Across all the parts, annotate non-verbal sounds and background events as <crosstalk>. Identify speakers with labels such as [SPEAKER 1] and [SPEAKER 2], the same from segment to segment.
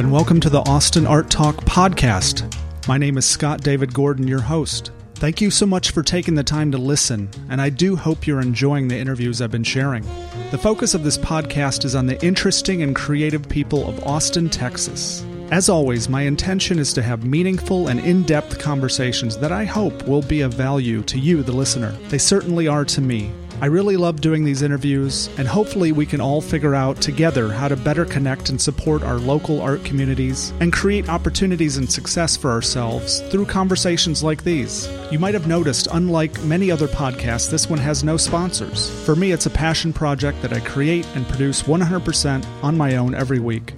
[SPEAKER 1] and welcome to the Austin Art Talk podcast. My name is Scott David Gordon, your host. Thank you so much for taking the time to listen, and I do hope you're enjoying the interviews I've been sharing. The focus of this podcast is on the interesting and creative people of Austin, Texas. As always, my intention is to have meaningful and in depth conversations that I hope will be of value to you, the listener. They certainly are to me. I really love doing these interviews, and hopefully, we can all figure out together how to better connect and support our local art communities and create opportunities and success for ourselves through conversations like these. You might have noticed, unlike many other podcasts, this one has no sponsors. For me, it's a passion project that I create and produce 100% on my own every week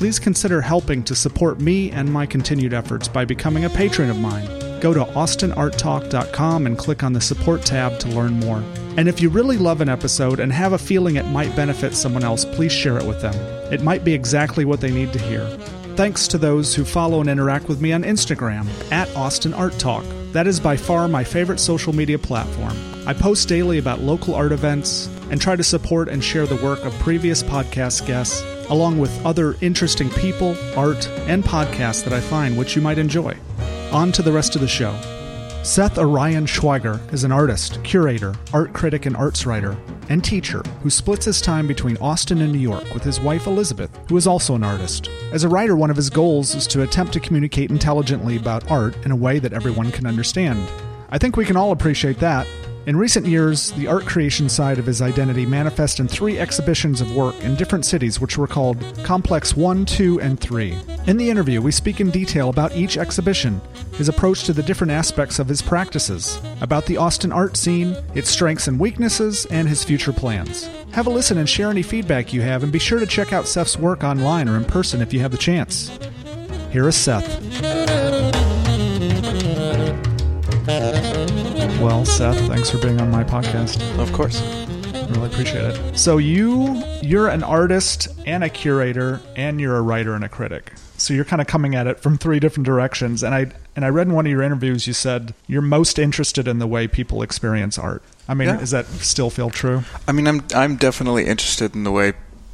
[SPEAKER 1] please consider helping to support me and my continued efforts by becoming a patron of mine. Go to austinarttalk.com and click on the support tab to learn more. And if you really love an episode and have a feeling it might benefit someone else, please share it with them. It might be exactly what they need to hear. Thanks to those who follow and interact with me on Instagram at Austin Art Talk. That is by far my favorite social media platform. I post daily about local art events and try to support and share the work of previous podcast guests, along with other interesting people, art, and podcasts that I find which you might enjoy. On to the rest of the show. Seth Orion Schwaiger is an artist, curator, art critic, and arts writer, and teacher who splits his time between Austin and New York with his wife Elizabeth, who is also an artist. As a writer, one of his goals is to attempt to communicate intelligently about art in a way that everyone can understand. I think we can all appreciate that, in recent years, the art creation side of his identity manifested in three exhibitions of work in different cities, which were called Complex 1, 2, and 3. In the interview, we speak in detail about each exhibition, his approach to the different aspects of his practices, about the Austin art scene, its strengths and weaknesses, and his future plans. Have a listen and share any feedback you have, and be sure to check out Seth's work online or in person if you have the chance. Here is Seth. Well, Seth, thanks for being on my podcast.
[SPEAKER 2] Of course.
[SPEAKER 1] Really appreciate it. So you you're an artist and a curator and you're a writer and a critic. So you're kind of coming at it from three different directions. And I and I read in one of your interviews you said you're most interested in the way people experience art. I mean,
[SPEAKER 2] Yeah.
[SPEAKER 1] does that still feel true?
[SPEAKER 2] I mean, I'm I'm definitely interested in the way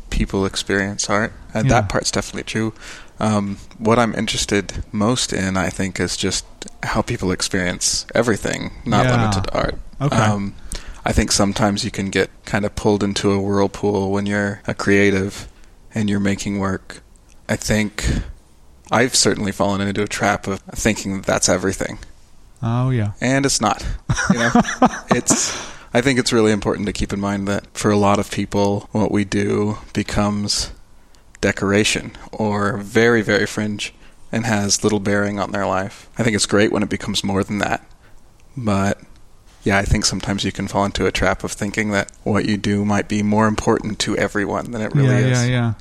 [SPEAKER 2] people experience art, and
[SPEAKER 1] Yeah.
[SPEAKER 2] that part's definitely true. Um, what I'm interested most in, I think, is just how people experience everything, not
[SPEAKER 1] Yeah.
[SPEAKER 2] limited to art.
[SPEAKER 1] Okay.
[SPEAKER 2] Um, I think sometimes you can get kind of pulled into a whirlpool when you're a creative and you're making work. I think I've certainly fallen into a trap of thinking that that's everything.
[SPEAKER 1] Oh yeah.
[SPEAKER 2] and it's not. You know, <laughs> it's. I think it's really important to keep in mind that for a lot of people, what we do becomes decoration or very, very fringe and has little bearing on their life. I think it's great when it becomes more than that, but yeah, I think sometimes you can fall into a trap of thinking that what you do might be more important to everyone than it really
[SPEAKER 1] yeah,
[SPEAKER 2] is.
[SPEAKER 1] yeah, yeah.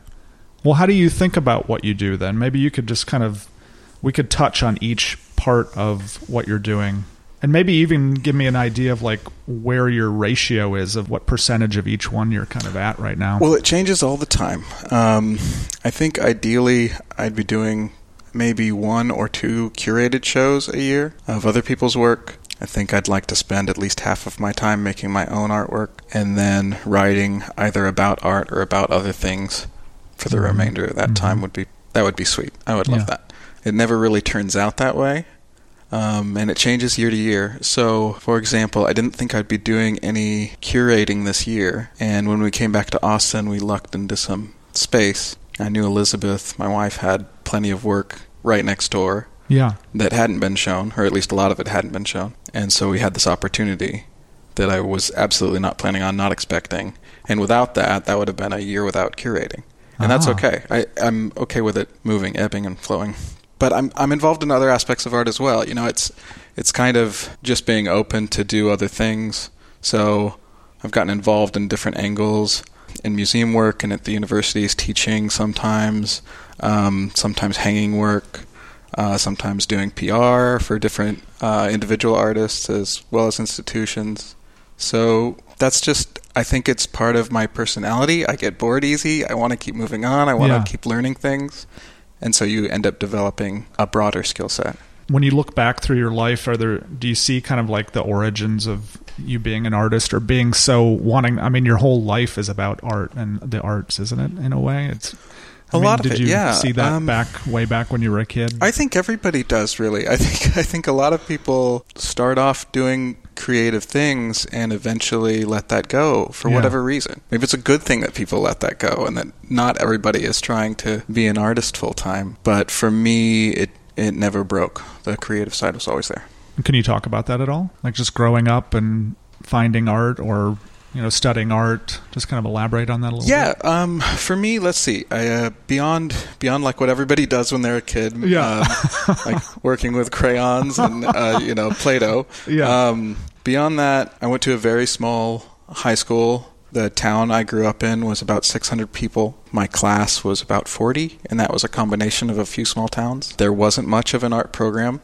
[SPEAKER 1] Well, how do you think about what you do then? Maybe you could just kind of we could touch on each part of what you're doing. And maybe even give me an idea of like where your ratio is of what percentage of each one you're kind of at right now.
[SPEAKER 2] Well, it changes all the time. Um, I think ideally I'd be doing maybe one or two curated shows a year of other people's work. I think I'd like to spend at least half of my time making my own artwork and then writing either about art or about other things for the
[SPEAKER 1] Mhm.
[SPEAKER 2] remainder of that
[SPEAKER 1] Mhm.
[SPEAKER 2] time would be that would be sweet. I would love
[SPEAKER 1] Yeah.
[SPEAKER 2] that. It never really turns out that way. Um, and it changes year to year. So, for example, I didn't think I'd be doing any curating this year. And when we came back to Austin, we lucked into some space. I knew Elizabeth, my wife, had plenty of work right next door
[SPEAKER 1] yeah.
[SPEAKER 2] that hadn't been shown, or at least a lot of it hadn't been shown. And so we had this opportunity that I was absolutely not planning on, not expecting. And without that, that would have been a year without curating. And that's
[SPEAKER 1] Ah.
[SPEAKER 2] okay. I, I'm okay with it moving, ebbing, and flowing. But I'm I'm involved in other aspects of art as well. You know, it's it's kind of just being open to do other things. So I've gotten involved in different angles in museum work and at the universities, teaching sometimes, um, sometimes hanging work, uh, sometimes doing PR for different uh, individual artists as well as institutions. So that's just, I think it's part of my personality. I get bored easy. I want to keep moving on. I want
[SPEAKER 1] Yeah.
[SPEAKER 2] to keep learning things. And so you end up developing a broader skill set.
[SPEAKER 1] When you look back through your life, are there do you see kind of like the origins of you being an artist or being so wanting I mean your whole life is about art and the arts, isn't it? In a way. It's
[SPEAKER 2] A
[SPEAKER 1] mean,
[SPEAKER 2] lot of
[SPEAKER 1] did
[SPEAKER 2] it,
[SPEAKER 1] you
[SPEAKER 2] yeah.
[SPEAKER 1] see that
[SPEAKER 2] Um,
[SPEAKER 1] back way back when you were a kid?
[SPEAKER 2] I think everybody does really. I think <laughs> I think a lot of people start off doing creative things and eventually let that go for
[SPEAKER 1] Yeah.
[SPEAKER 2] whatever reason. Maybe it's a good thing that people let that go and that not everybody is trying to be an artist full time. But for me it it never broke. The creative side was always there.
[SPEAKER 1] Can you talk about that at all? Like just growing up and finding art or you know studying art. Just kind of elaborate on that a little
[SPEAKER 2] Yeah,
[SPEAKER 1] bit.
[SPEAKER 2] um, for me, let's see. I, uh, beyond beyond like what everybody does when they're a kid,
[SPEAKER 1] Yeah.
[SPEAKER 2] um, <laughs> like working with crayons and uh, you know Play-Doh.
[SPEAKER 1] Yeah.
[SPEAKER 2] Um, beyond that, I went to a very small high school. The town I grew up in was about 600 people. My class was about 40, and that was a combination of a few small towns. There wasn't much of an art program,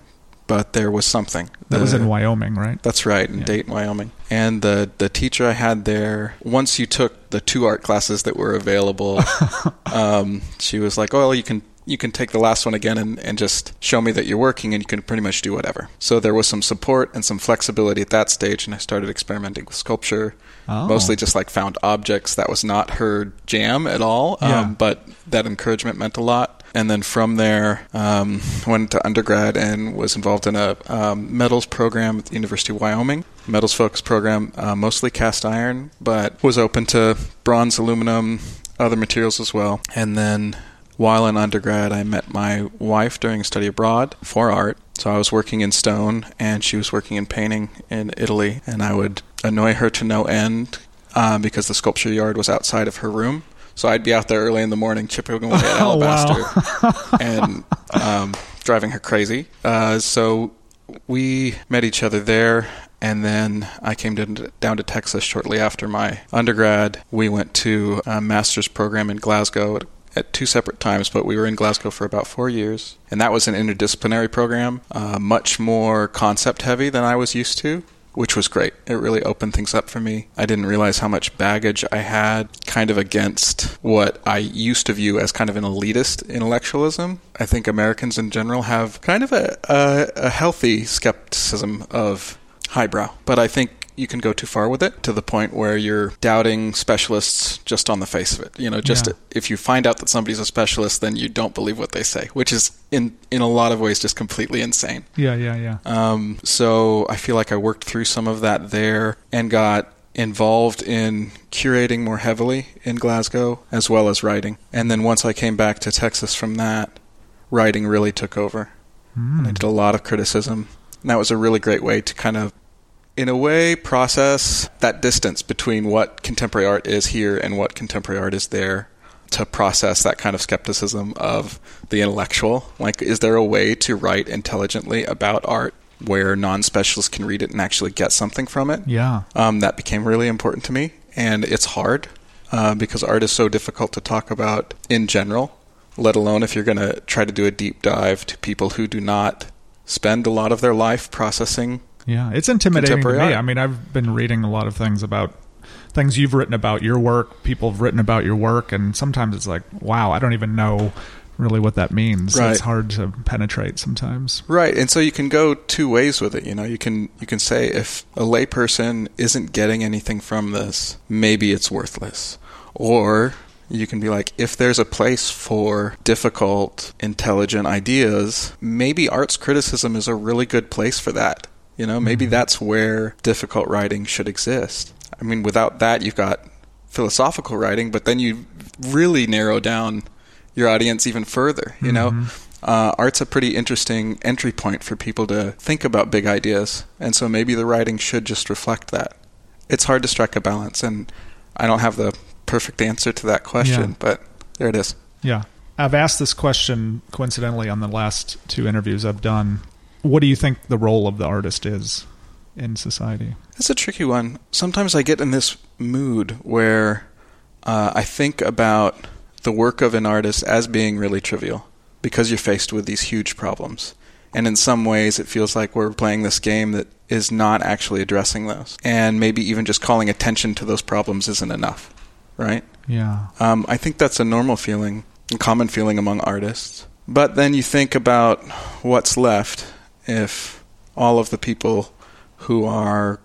[SPEAKER 2] but there was something.
[SPEAKER 1] That was in Wyoming, right?
[SPEAKER 2] that's right, in
[SPEAKER 1] Yeah.
[SPEAKER 2] Dayton, Wyoming. And the the teacher I had there, once you took the two art classes that were available, <laughs> um, she was like, "Oh, you can you can take the last one again and, and just show me that you're working, and you can pretty much do whatever." So there was some support and some flexibility at that stage, and I started experimenting with sculpture.
[SPEAKER 1] Oh.
[SPEAKER 2] Mostly just like found objects. That was not her jam at all, um, but that encouragement meant a lot. And then from there, um, went to undergrad and was involved in a um, metals program at the University of Wyoming. Metals focused program, uh, mostly cast iron, but was open to bronze, aluminum, other materials as well. And then while in undergrad, I met my wife during study abroad for art. So I was working in stone, and she was working in painting in Italy, and I would annoy her to no end uh, because the sculpture yard was outside of her room. So I'd be out there early in the morning chipping away at <laughs>
[SPEAKER 1] Oh, wow.
[SPEAKER 2] alabaster <laughs> and um, driving her crazy. Uh, so we met each other there, and then I came to, down to Texas shortly after my undergrad. We went to a master's program in Glasgow at, two separate times, but we were in Glasgow for about four years. And that was an interdisciplinary program, uh, much more concept heavy than I was used to. Which was great. It really opened things up for me. I didn't realize how much baggage I had kind of against what I used to view as kind of an elitist intellectualism. I think Americans in general have kind of a, a, a healthy skepticism of highbrow, but I think you can go too far with it to the point where you're doubting specialists just on the face of it. You know, just
[SPEAKER 1] Yeah.
[SPEAKER 2] if you find out that somebody's a specialist, then you don't believe what they say, which is in in a lot of ways just completely insane.
[SPEAKER 1] Yeah, yeah, yeah.
[SPEAKER 2] Um, so I feel like I worked through some of that there and got involved in curating more heavily in Glasgow as well as writing. And then once I came back to Texas from that, writing really took over. And I
[SPEAKER 1] Mm.
[SPEAKER 2] did a lot of criticism. And that was a really great way to kind of, in a way, process that distance between what contemporary art is here and what contemporary art is there. To process that kind of skepticism of the intellectual. Like, is there a way to write intelligently about art where non specialists can read it and actually get something from it?
[SPEAKER 1] Yeah.
[SPEAKER 2] um, that became really important to me. And it's hard uh, because art is so difficult to talk about in general, let alone if you're going to try to do a deep dive to people who do not spend a lot of their life processing.
[SPEAKER 1] Yeah, it's intimidating to me.
[SPEAKER 2] Art.
[SPEAKER 1] I mean, I've been reading a lot of things about things you've written about your work, people have written about your work, and sometimes it's like, wow, I don't even know really what that means.
[SPEAKER 2] Right.
[SPEAKER 1] It's hard to penetrate sometimes.
[SPEAKER 2] Right, and so you can go two ways with it. You know, you can you can say if a layperson isn't getting anything from this, maybe it's worthless, or you can be like, if there's a place for difficult, intelligent ideas, maybe arts criticism is a really good place for that. You know, maybe that's where difficult writing should exist. I mean, without that, you've got philosophical writing, but then you really narrow down your audience even further. You know, uh, art's a pretty interesting entry point for people to think about big ideas, and so maybe the writing should just reflect that. It's hard to strike a balance, and I don't have the perfect answer to that question,
[SPEAKER 1] Yeah.
[SPEAKER 2] but there it is.
[SPEAKER 1] Yeah. I've asked this question coincidentally on the last two interviews I've done. What do you think the role of the artist is in society?
[SPEAKER 2] That's a tricky one. Sometimes I get in this mood where uh, I think about the work of an artist as being really trivial because you're faced with these huge problems. And in some ways, it feels like we're playing this game that is not actually addressing those. And maybe even just calling attention to those problems isn't enough, right?
[SPEAKER 1] Yeah.
[SPEAKER 2] Um, I think that's a normal feeling, a common feeling among artists. But then you think about what's left if all of the people who are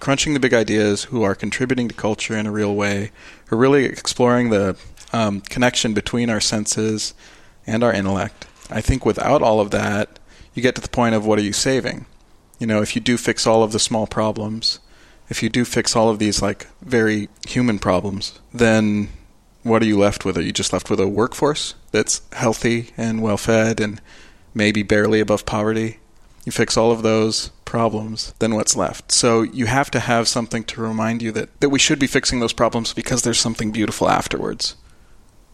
[SPEAKER 2] crunching the big ideas, who are contributing to culture in a real way, who are really exploring the um, connection between our senses and our intellect. I think without all of that, you get to the point of what are you saving? You know, if you do fix all of the small problems, if you do fix all of these like very human problems, then what are you left with? Are you just left with a workforce that's healthy and well fed and maybe barely above poverty? You fix all of those problems, then what's left? So you have to have something to remind you that, that we should be fixing those problems because there's something beautiful afterwards.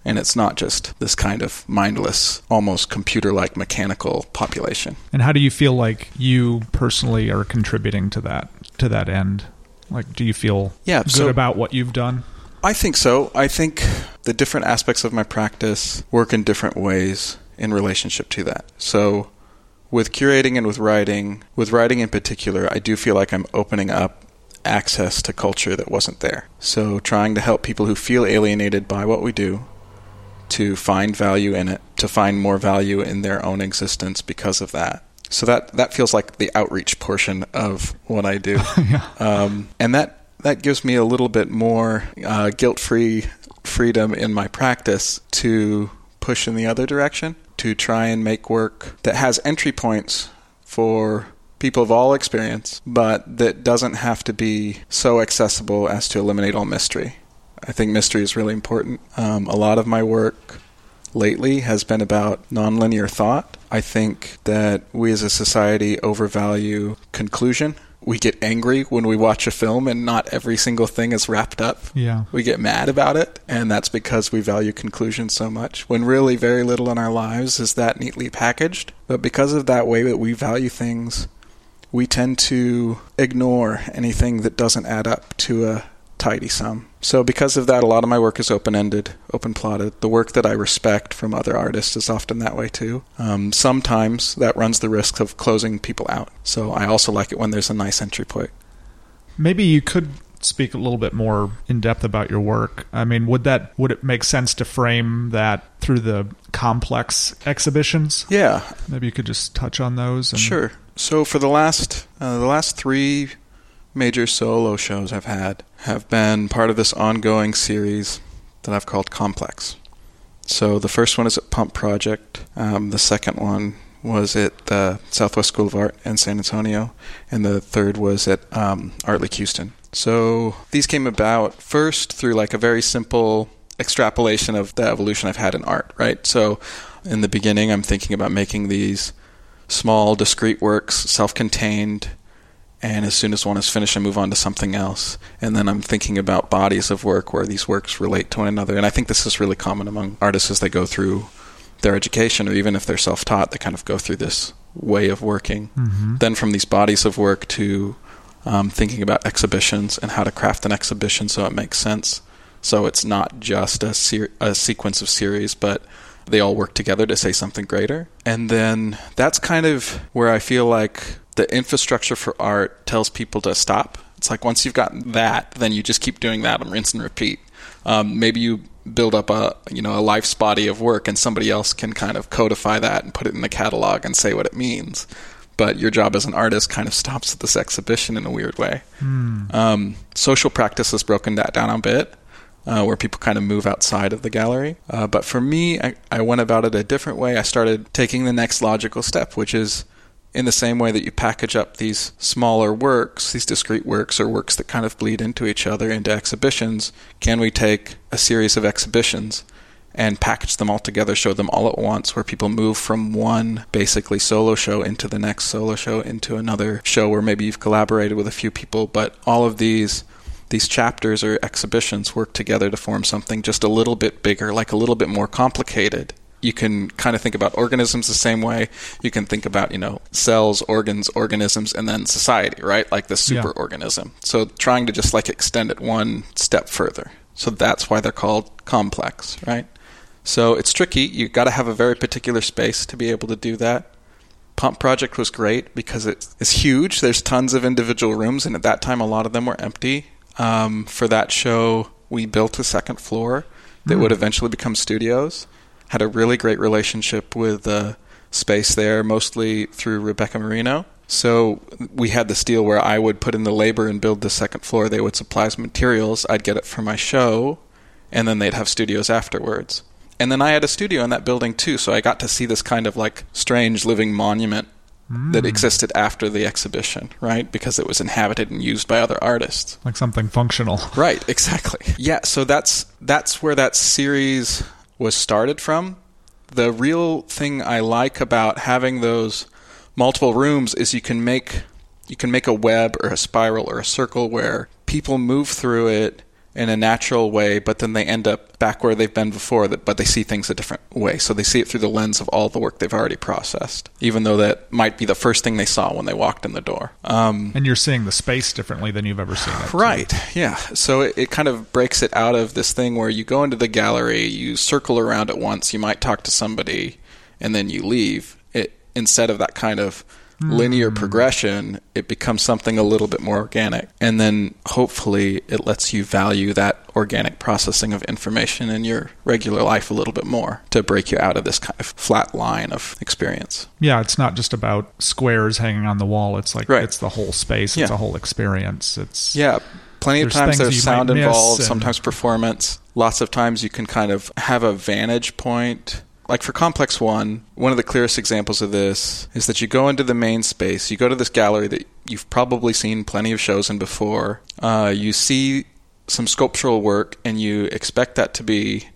[SPEAKER 2] And it's not just this kind of mindless, almost computer like mechanical population.
[SPEAKER 1] And how do you feel like you personally are contributing to that to that end? Like do you feel
[SPEAKER 2] yeah,
[SPEAKER 1] good
[SPEAKER 2] so,
[SPEAKER 1] about what you've done?
[SPEAKER 2] I think so. I think the different aspects of my practice work in different ways in relationship to that. So with curating and with writing, with writing in particular, I do feel like I'm opening up access to culture that wasn't there. So trying to help people who feel alienated by what we do to find value in it, to find more value in their own existence because of that. So that that feels like the outreach portion of what I do, <laughs>
[SPEAKER 1] yeah.
[SPEAKER 2] um, and that that gives me a little bit more uh, guilt-free freedom in my practice to push in the other direction, to try and make work that has entry points for people of all experience, but that doesn't have to be so accessible as to eliminate all mystery. I think mystery is really important. Um, a lot of my work lately has been about nonlinear thought. I think that we as a society overvalue conclusion. We get angry when we watch a film and not every single thing is wrapped up.
[SPEAKER 1] Yeah.
[SPEAKER 2] We get mad about it, and that's because we value conclusions so much, when really very little in our lives is that neatly packaged. But because of that way that we value things, we tend to ignore anything that doesn't add up to a tidy sum. So, because of that, a lot of my work is open ended, open plotted. The work that I respect from other artists is often that way too. Um, sometimes that runs the risk of closing people out. So, I also like it when there's a nice entry point.
[SPEAKER 1] Maybe you could speak a little bit more in depth about your work. I mean, would that would it make sense to frame that through the complex exhibitions?
[SPEAKER 2] Yeah.
[SPEAKER 1] Maybe you could just touch on those. And...
[SPEAKER 2] Sure. So for the last uh, the last three major solo shows I've had have been part of this ongoing series that I've called Complex. So the first one is at Pump Project. Um, the second one was at the Southwest School of Art in San Antonio, and the third was at um, Art League Houston. So these came about first through like a very simple extrapolation of the evolution I've had in art, right? So in the beginning, I'm thinking about making these small, discrete works, self contained, and as soon as one is finished, I move on to something else. And then I'm thinking about bodies of work where these works relate to one another. And I think this is really common among artists as they go through their education, or even if they're self taught, they kind of go through this way of working.
[SPEAKER 1] Mm-hmm.
[SPEAKER 2] Then from these bodies of work to um, thinking about exhibitions and how to craft an exhibition so it makes sense. So it's not just a, ser- a sequence of series, but they all work together to say something greater. And then that's kind of where I feel like the infrastructure for art tells people to stop. It's like once you've gotten that, then you just keep doing that and rinse and repeat. Um, maybe you build up a you know a life's body of work, and somebody else can kind of codify that and put it in the catalog and say what it means. But your job as an artist kind of stops at this exhibition in a weird way.
[SPEAKER 1] Hmm.
[SPEAKER 2] Um, social practice has broken that down a bit. Uh, where people kind of move outside of the gallery. Uh, but for me, I, I went about it a different way. I started taking the next logical step, which is in the same way that you package up these smaller works, these discrete works or works that kind of bleed into each other into exhibitions, can we take a series of exhibitions and package them all together, show them all at once, where people move from one basically solo show into the next solo show into another show where maybe you've collaborated with a few people, but all of these these chapters or exhibitions work together to form something just a little bit bigger, like a little bit more complicated. You can kind of think about organisms the same way. You can think about, you know, cells, organs, organisms, and then society, right? Like the super organism. So trying to just like extend it one step further. So that's why they're called complex, right? So it's tricky. You've got to have a very particular space to be able to do that. Pump Project was great because it's huge. There's tons of individual rooms, and at that time, a lot of them were empty. Um, for that show, we built a second floor that
[SPEAKER 1] Mm.
[SPEAKER 2] would eventually become studios. Had a really great relationship with the space there, mostly through Rebecca Marino. So we had this deal where I would put in the labor and build the second floor. They would supply us materials. I'd get it for my show, and then they'd have studios afterwards. And then I had a studio in that building too, so I got to see this kind of like strange living monument that mm. existed after the exhibition, right? Because it was inhabited and used by other artists.
[SPEAKER 1] Like something functional.
[SPEAKER 2] Right, exactly. Yeah, so that's that's where that series was started from. The real thing I like about having those multiple rooms is you can make you can make a web or a spiral or a circle where people move through it in a natural way, but then they end up back where they've been before, but they see things a different way. So they see it through the lens of all the work they've already processed, even though that might be the first thing they saw when they walked in the door. Um,
[SPEAKER 1] And you're seeing the space differently than you've ever seen it.
[SPEAKER 2] Right. Yeah. So it, it kind of breaks it out of this thing where you go into the gallery, you circle around it once, you might talk to somebody, and then you leave. It instead of that kind of linear hmm. progression, it becomes something a little bit more organic, and then hopefully it lets you value that organic processing of information in your regular life a little bit more to break you out of this kind of flat line of experience.
[SPEAKER 1] Yeah, it's not just about squares hanging on the wall. It's like
[SPEAKER 2] Right.
[SPEAKER 1] it's the whole space. It's
[SPEAKER 2] Yeah.
[SPEAKER 1] a whole experience. It's
[SPEAKER 2] Yeah, plenty of
[SPEAKER 1] There's
[SPEAKER 2] times there's sound involved, sometimes performance. Lots of times you can kind of have a vantage point. Like for Complex One, one of the clearest examples of this is that you go into the main space, you go to this gallery that you've probably seen plenty of shows in before. Uh, you see some sculptural work, and you expect that to be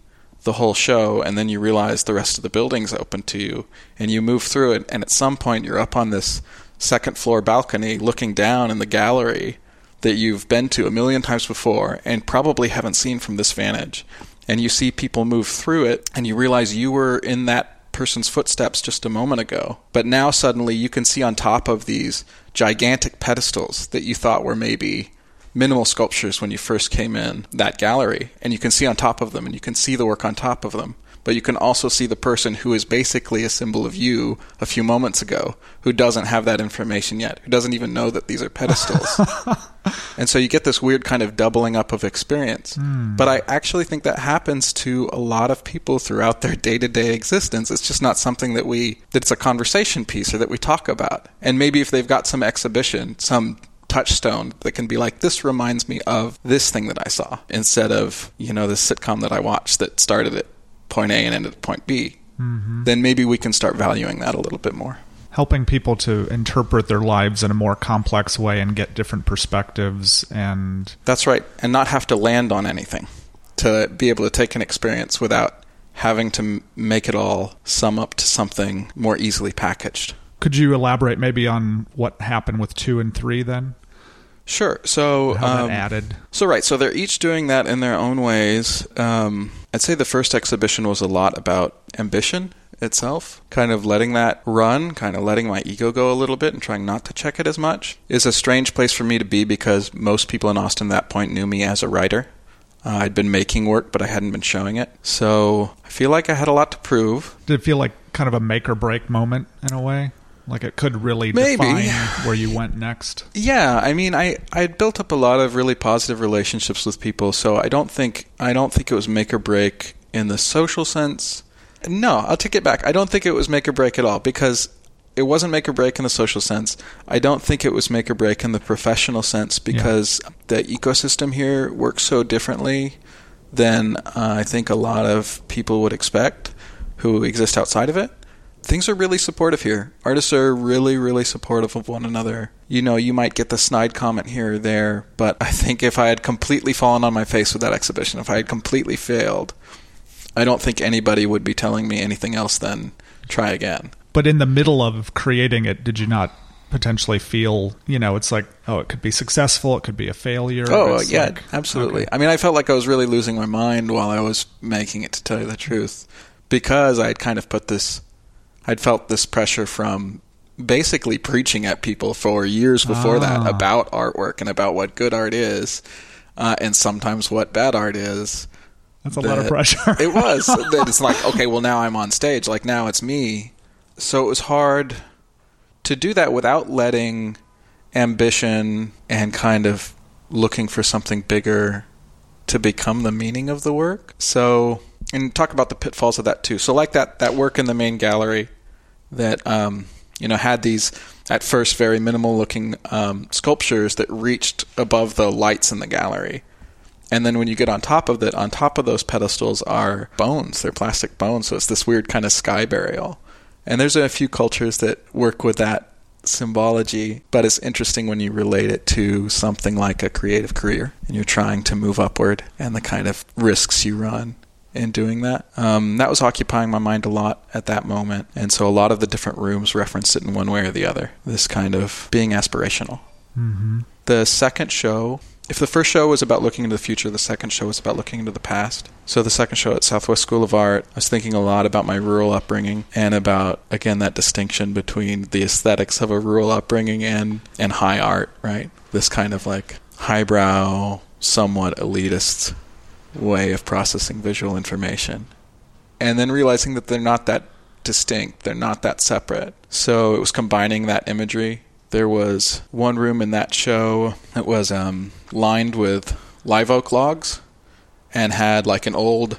[SPEAKER 2] the whole show, and then you realize the rest of the building's open to you, and you move through it, and at some point you're up on this second floor balcony looking down in the gallery that you've been to a million times before and probably haven't seen from this vantage. And you see people move through it, and you realize you were in that person's footsteps just a moment ago. But now suddenly you can see on top of these gigantic pedestals that you thought were maybe minimal sculptures when you first came in that gallery, and you can see on top of them, and you can see the work on top of them. But you can also see the person who is basically a symbol of you a few moments ago, who doesn't have that information yet, who doesn't even know that these are pedestals. <laughs> and so you get this weird kind of doubling up of experience. Hmm. But I actually think that happens to a lot of people throughout their day to day existence. It's just not something that we, that it's a conversation piece or that we talk about. And maybe if they've got some exhibition, some touchstone that can be like this reminds me of this thing that I saw instead of you know this sitcom that I watched that started at point A and ended at point B mm-hmm. then maybe we can start valuing that a little bit more.
[SPEAKER 1] Helping people to interpret their lives in a more complex way and get different perspectives and
[SPEAKER 2] that's right and not have to land on anything. To be able to take an experience without having to make it all sum up to something more easily packaged.
[SPEAKER 1] Could you elaborate maybe on what happened with two and three then
[SPEAKER 2] Sure. So um,
[SPEAKER 1] added
[SPEAKER 2] So right, so they're each doing that in their own ways. Um, I'd say the first exhibition was a lot about ambition itself, kind of letting that run, kind of letting my ego go a little bit, and trying not to check it as much. Is a strange place for me to be because most people in Austin at that point knew me as a writer. Uh, I'd been making work, but I hadn't been showing it. So I feel like I had a lot to prove.
[SPEAKER 1] did it feel like kind of a make or break moment in a way like it could really
[SPEAKER 2] Maybe.
[SPEAKER 1] define where you went next
[SPEAKER 2] Yeah, I mean, I I built up a lot of really positive relationships with people, so I don't think I don't think it was make or break in the social sense. No, I'll take it back. I don't think it was make or break at all because it wasn't make or break in the social sense. I don't think it was make or break in the professional sense because the ecosystem here works so differently than uh, I think a lot of people would expect who exist outside of it things are really supportive here. Artists are really, really supportive of one another. You know, you might get the snide comment here or there, but I think if I had completely fallen on my face with that exhibition, if I had completely failed, I don't think anybody would be telling me anything else than try again.
[SPEAKER 1] but in the middle of creating it did you not potentially feel you know it's like oh it could be successful it could be a failure
[SPEAKER 2] Oh, yeah,
[SPEAKER 1] like-
[SPEAKER 2] absolutely.
[SPEAKER 1] okay.
[SPEAKER 2] I mean, I felt like I was really losing my mind while I was making it, to tell you the truth, because I had kind of put this, I'd felt this pressure from basically preaching at people for years before that
[SPEAKER 1] Ah.
[SPEAKER 2] about artwork and about what good art is, uh, and sometimes what bad art is.
[SPEAKER 1] that's a lot of pressure
[SPEAKER 2] it was. <laughs> that it's like, okay, well, now I'm on stage. Like, now it's me. So it was hard to do that without letting ambition and kind of looking for something bigger to become the meaning of the work. So, and talk about the pitfalls of that too. So, like that that work in the main gallery that um, you know had these at first very minimal looking um, sculptures that reached above the lights in the gallery And then when you get on top of it, on top of those pedestals are bones. They're plastic bones. So it's this weird kind of sky burial. And there's a few cultures that work with that symbology, but it's interesting when you relate it to something like a creative career and you're trying to move upward and the kind of risks you run in doing that. Um, that was occupying my mind a lot at that moment. And so a lot of the different rooms referenced it in one way or the other. This kind of being aspirational.
[SPEAKER 1] Mm-hmm.
[SPEAKER 2] The second show if the first show was about looking into the future, the second show was about looking into the past. So the second show at Southwest School of Art, I was thinking a lot about my rural upbringing and about again that distinction between the aesthetics of a rural upbringing and and high art, right? This kind of like highbrow, somewhat elitist way of processing visual information. And then realizing that they're not that distinct, they're not that separate. So it was combining that imagery there was one room in that show that was um, lined with live oak logs and had like an old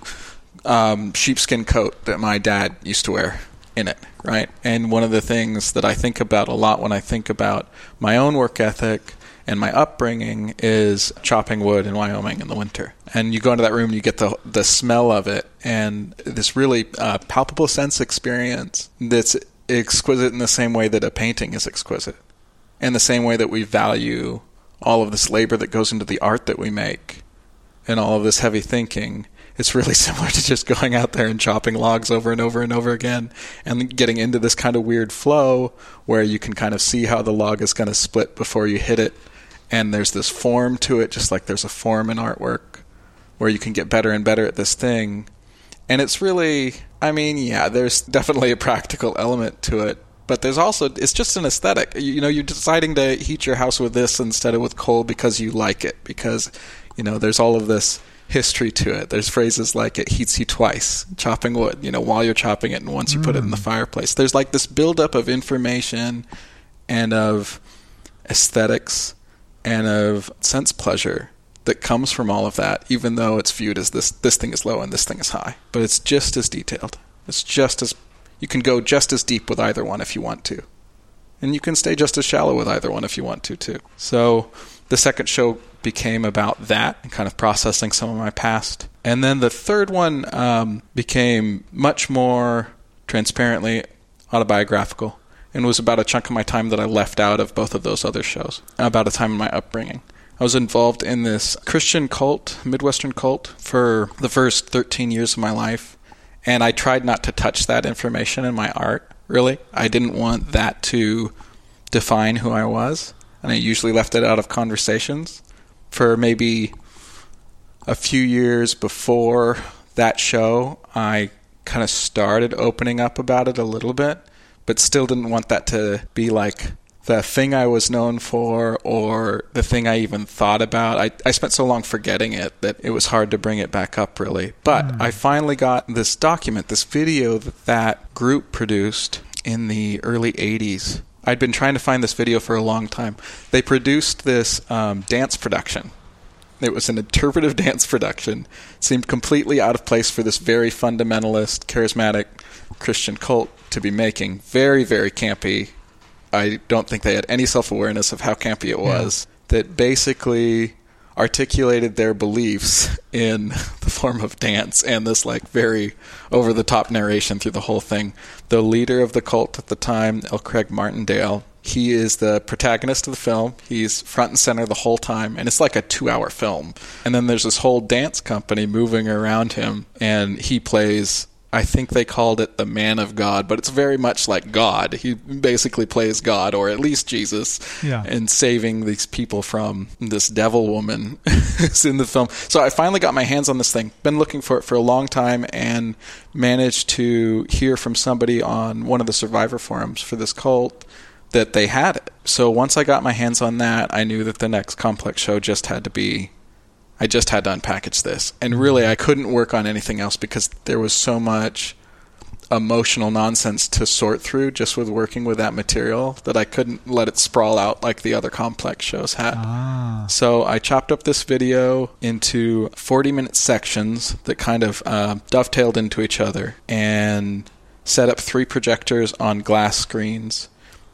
[SPEAKER 2] um, sheepskin coat that my dad used to wear in it, right? And one of the things that I think about a lot when I think about my own work ethic and my upbringing is chopping wood in Wyoming in the winter. And you go into that room and you get the the smell of it and this really uh, palpable sense experience that's exquisite in the same way that a painting is exquisite and the same way that we value all of this labor that goes into the art that we make and all of this heavy thinking, it's really <laughs> similar to just going out there and chopping logs over and over and over again and getting into this kind of weird flow where you can kind of see how the log is going to split before you hit it. And there's this form to it, just like there's a form in artwork where you can get better and better at this thing. And it's really, I mean, yeah, there's <laughs> definitely a practical element to it, but there's also it's just an aesthetic. You, you, know, you're deciding to heat your house with this instead of with coal because you like it because you know there's all of this history to it. There's phrases like it heats you twice, chopping wood, you know, while you're chopping it and once you mm. put it in the mm. fireplace. There's like this buildup of information and of aesthetics and of sense pleasure that comes from all of that, even though it's viewed as this this thing is low and this thing is high. But it's just as detailed. It's just as you can go just as deep with either one if you want to. And you can stay just as shallow with either one if you want to, too. So the second show became about that and kind of processing some of my past. And then the third one um, became much more transparently autobiographical and was about a chunk of my time that I left out of both of those other shows, about a time in my upbringing. I was involved in this Christian cult, Midwestern cult, for the first 13 years of my life and I tried not to touch that information in my art. Really, I didn't want that to define who I was, and I usually left it out of conversations. For maybe a few years before that show, I kind of started opening up about it a little bit, but still didn't want that to be like the thing I was known for or the thing I even thought about. I, I spent so long forgetting it that it was hard to bring it back up, really. But mm. I finally got this document, this video that that group produced in the early 80s. I'd been trying to find this video for a long time. They produced this um, dance production. It was an interpretive <laughs> dance production. It seemed completely out of place for this very fundamentalist, charismatic Christian cult to be making. Very, very campy I don't think they had any self awareness of how campy it was. Yeah. That basically articulated their beliefs in the form of dance and this like very over the top narration through the whole thing. The leader of the cult at the time, L. Craig Martindale, he is the protagonist of the film. He's front and center the whole time, and it's like a two hour film. And then there's this whole dance company moving around him, and he plays I think they called it the Man of God, but it's very much like God. He basically plays God, or at least Jesus,
[SPEAKER 1] yeah.
[SPEAKER 2] and saving these people from this devil woman <laughs> who's in the film. So I finally got my hands on this thing. Been looking for it for a long time, and managed to hear from somebody on one of the survivor forums for this cult that they had it. So once I got my hands on that, I knew that the next complex show just had to be I just had to unpackage this. And really, I couldn't work on anything else because there was so much emotional nonsense to sort through just with working with that material that I couldn't let it sprawl out like the other complex shows had.
[SPEAKER 1] Ah.
[SPEAKER 2] So I chopped up this video into 40 minute sections that kind of uh, dovetailed into each other and set up three projectors on glass screens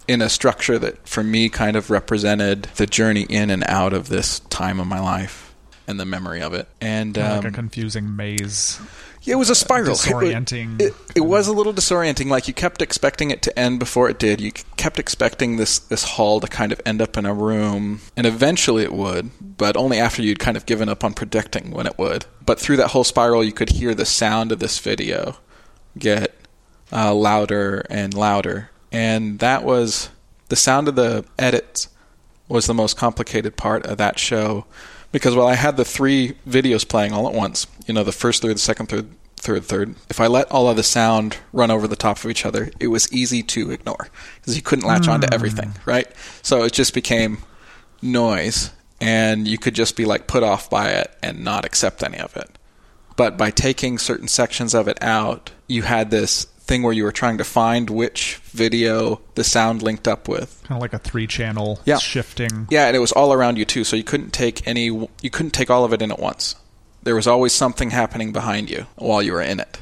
[SPEAKER 2] in a structure that for me kind of represented the journey in and out of this time of my life and the memory of it. And um,
[SPEAKER 1] like a confusing maze.
[SPEAKER 2] yeah, it was a spiral.
[SPEAKER 1] disorienting.
[SPEAKER 2] It, it, it was a little disorienting. Like you kept expecting it to end before it did. You kept expecting this this hall to kind of end up in a room, and eventually it would, but only after you'd kind of given up on predicting when it would. But through that whole spiral, you could hear the sound of this video get uh, louder and louder, and that was the sound of the edits was the most complicated part of that show because while I had the three videos playing all at once, you know, the first third, the second third, third, third, if I let all of the sound run over the top of each other, it was easy to ignore because you couldn't latch onto mm. everything, right? So it just became noise and you could just be like put off by it and not accept any of it. But by taking certain sections of it out, you had this thing where you were trying to find which video the sound linked up with.
[SPEAKER 1] Kind of like a three channel
[SPEAKER 2] Yeah.
[SPEAKER 1] shifting.
[SPEAKER 2] Yeah, and it was all around you too, so you couldn't take any you couldn't take all of it in at once. There was always something happening behind you while you were in it.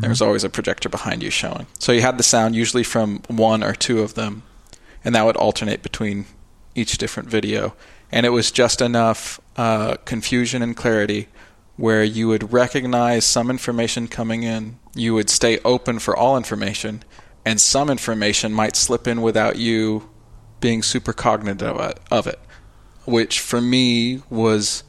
[SPEAKER 2] There was always a projector behind you showing. So you had the sound usually from one or two of them, and that would alternate between each different video. And it was just enough uh, confusion and clarity where you would recognize some information coming in, you would stay open for all information, and some information might slip in without you being super it, of it which for me was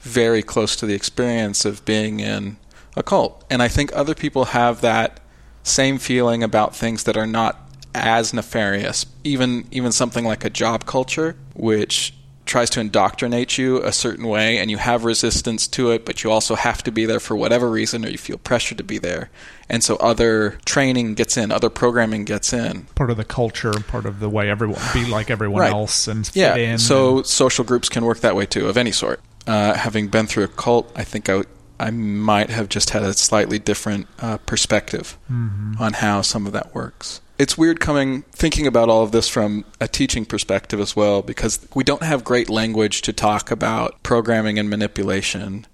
[SPEAKER 2] very close to the experience of being in a cult. And I think other people have that same feeling about things that are not as nefarious. Even even something like a job culture, which tries to indoctrinate you a certain way and you have resistance to it, but you also have to be there for whatever reason or you feel pressure to be there. And so other training gets in, other programming gets in.
[SPEAKER 1] Part of the culture, part of the way everyone be like everyone
[SPEAKER 2] Right.
[SPEAKER 1] else and fit
[SPEAKER 2] Yeah.
[SPEAKER 1] in.
[SPEAKER 2] So social groups can work that way too, of any sort. Uh, having been through a cult, I think I, I might have just had a slightly different uh, perspective on how some of that works. It's weird coming thinking about all of this from a teaching perspective as well, because we don't have great language to talk about programming and manipulation.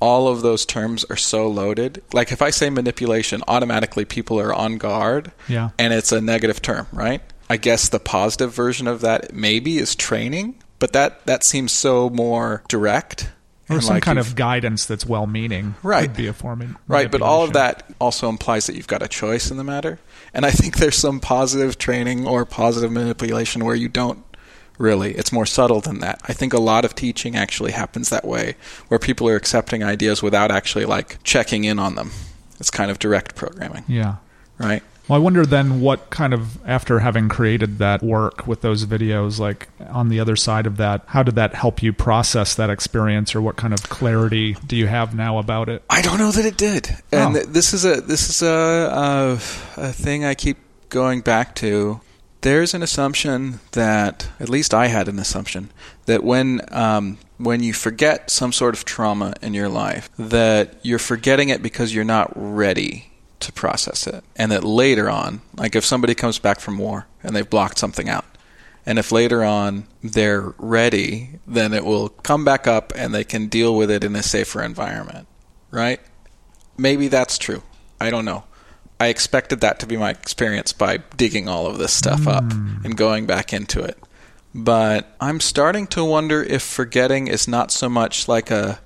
[SPEAKER 2] All of those terms are so loaded. Like if I say manipulation, automatically people are on guard
[SPEAKER 1] yeah.
[SPEAKER 2] and it's a negative term, right? I guess the positive version of that maybe is training, but that that seems so more direct.
[SPEAKER 1] Or
[SPEAKER 2] and
[SPEAKER 1] some
[SPEAKER 2] like
[SPEAKER 1] kind of guidance that's well meaning.
[SPEAKER 2] Right.
[SPEAKER 1] Would be a form
[SPEAKER 2] right, but all of that also implies that you've got a choice in the matter. And I think there's some positive training or positive manipulation where you don't really. It's more subtle than that. I think a lot of teaching actually happens that way, where people are accepting ideas without actually like checking in on them. It's kind of direct programming,
[SPEAKER 1] Yeah.
[SPEAKER 2] right?
[SPEAKER 1] Well, I wonder then what kind of, after having created that work with those videos, like on the other side of that, how did that help you process that experience or what kind of clarity do you have now about it?
[SPEAKER 2] I don't know that it did, and
[SPEAKER 1] Oh.
[SPEAKER 2] th- this is a this is a, a a thing I keep going back to. There's an assumption that at least I had an assumption that when um, when you forget some sort of trauma in your life, that you're forgetting it because you're not ready to process it, and that later on, like if somebody comes back from war and they've blocked something out, and if later on they're ready, then it will come back up and they can deal with it in a safer environment, right? Maybe that's true. I don't know. I expected that to be my experience by digging all of this stuff up hmm. and going back into it. But I'm starting to wonder if forgetting is not so much like a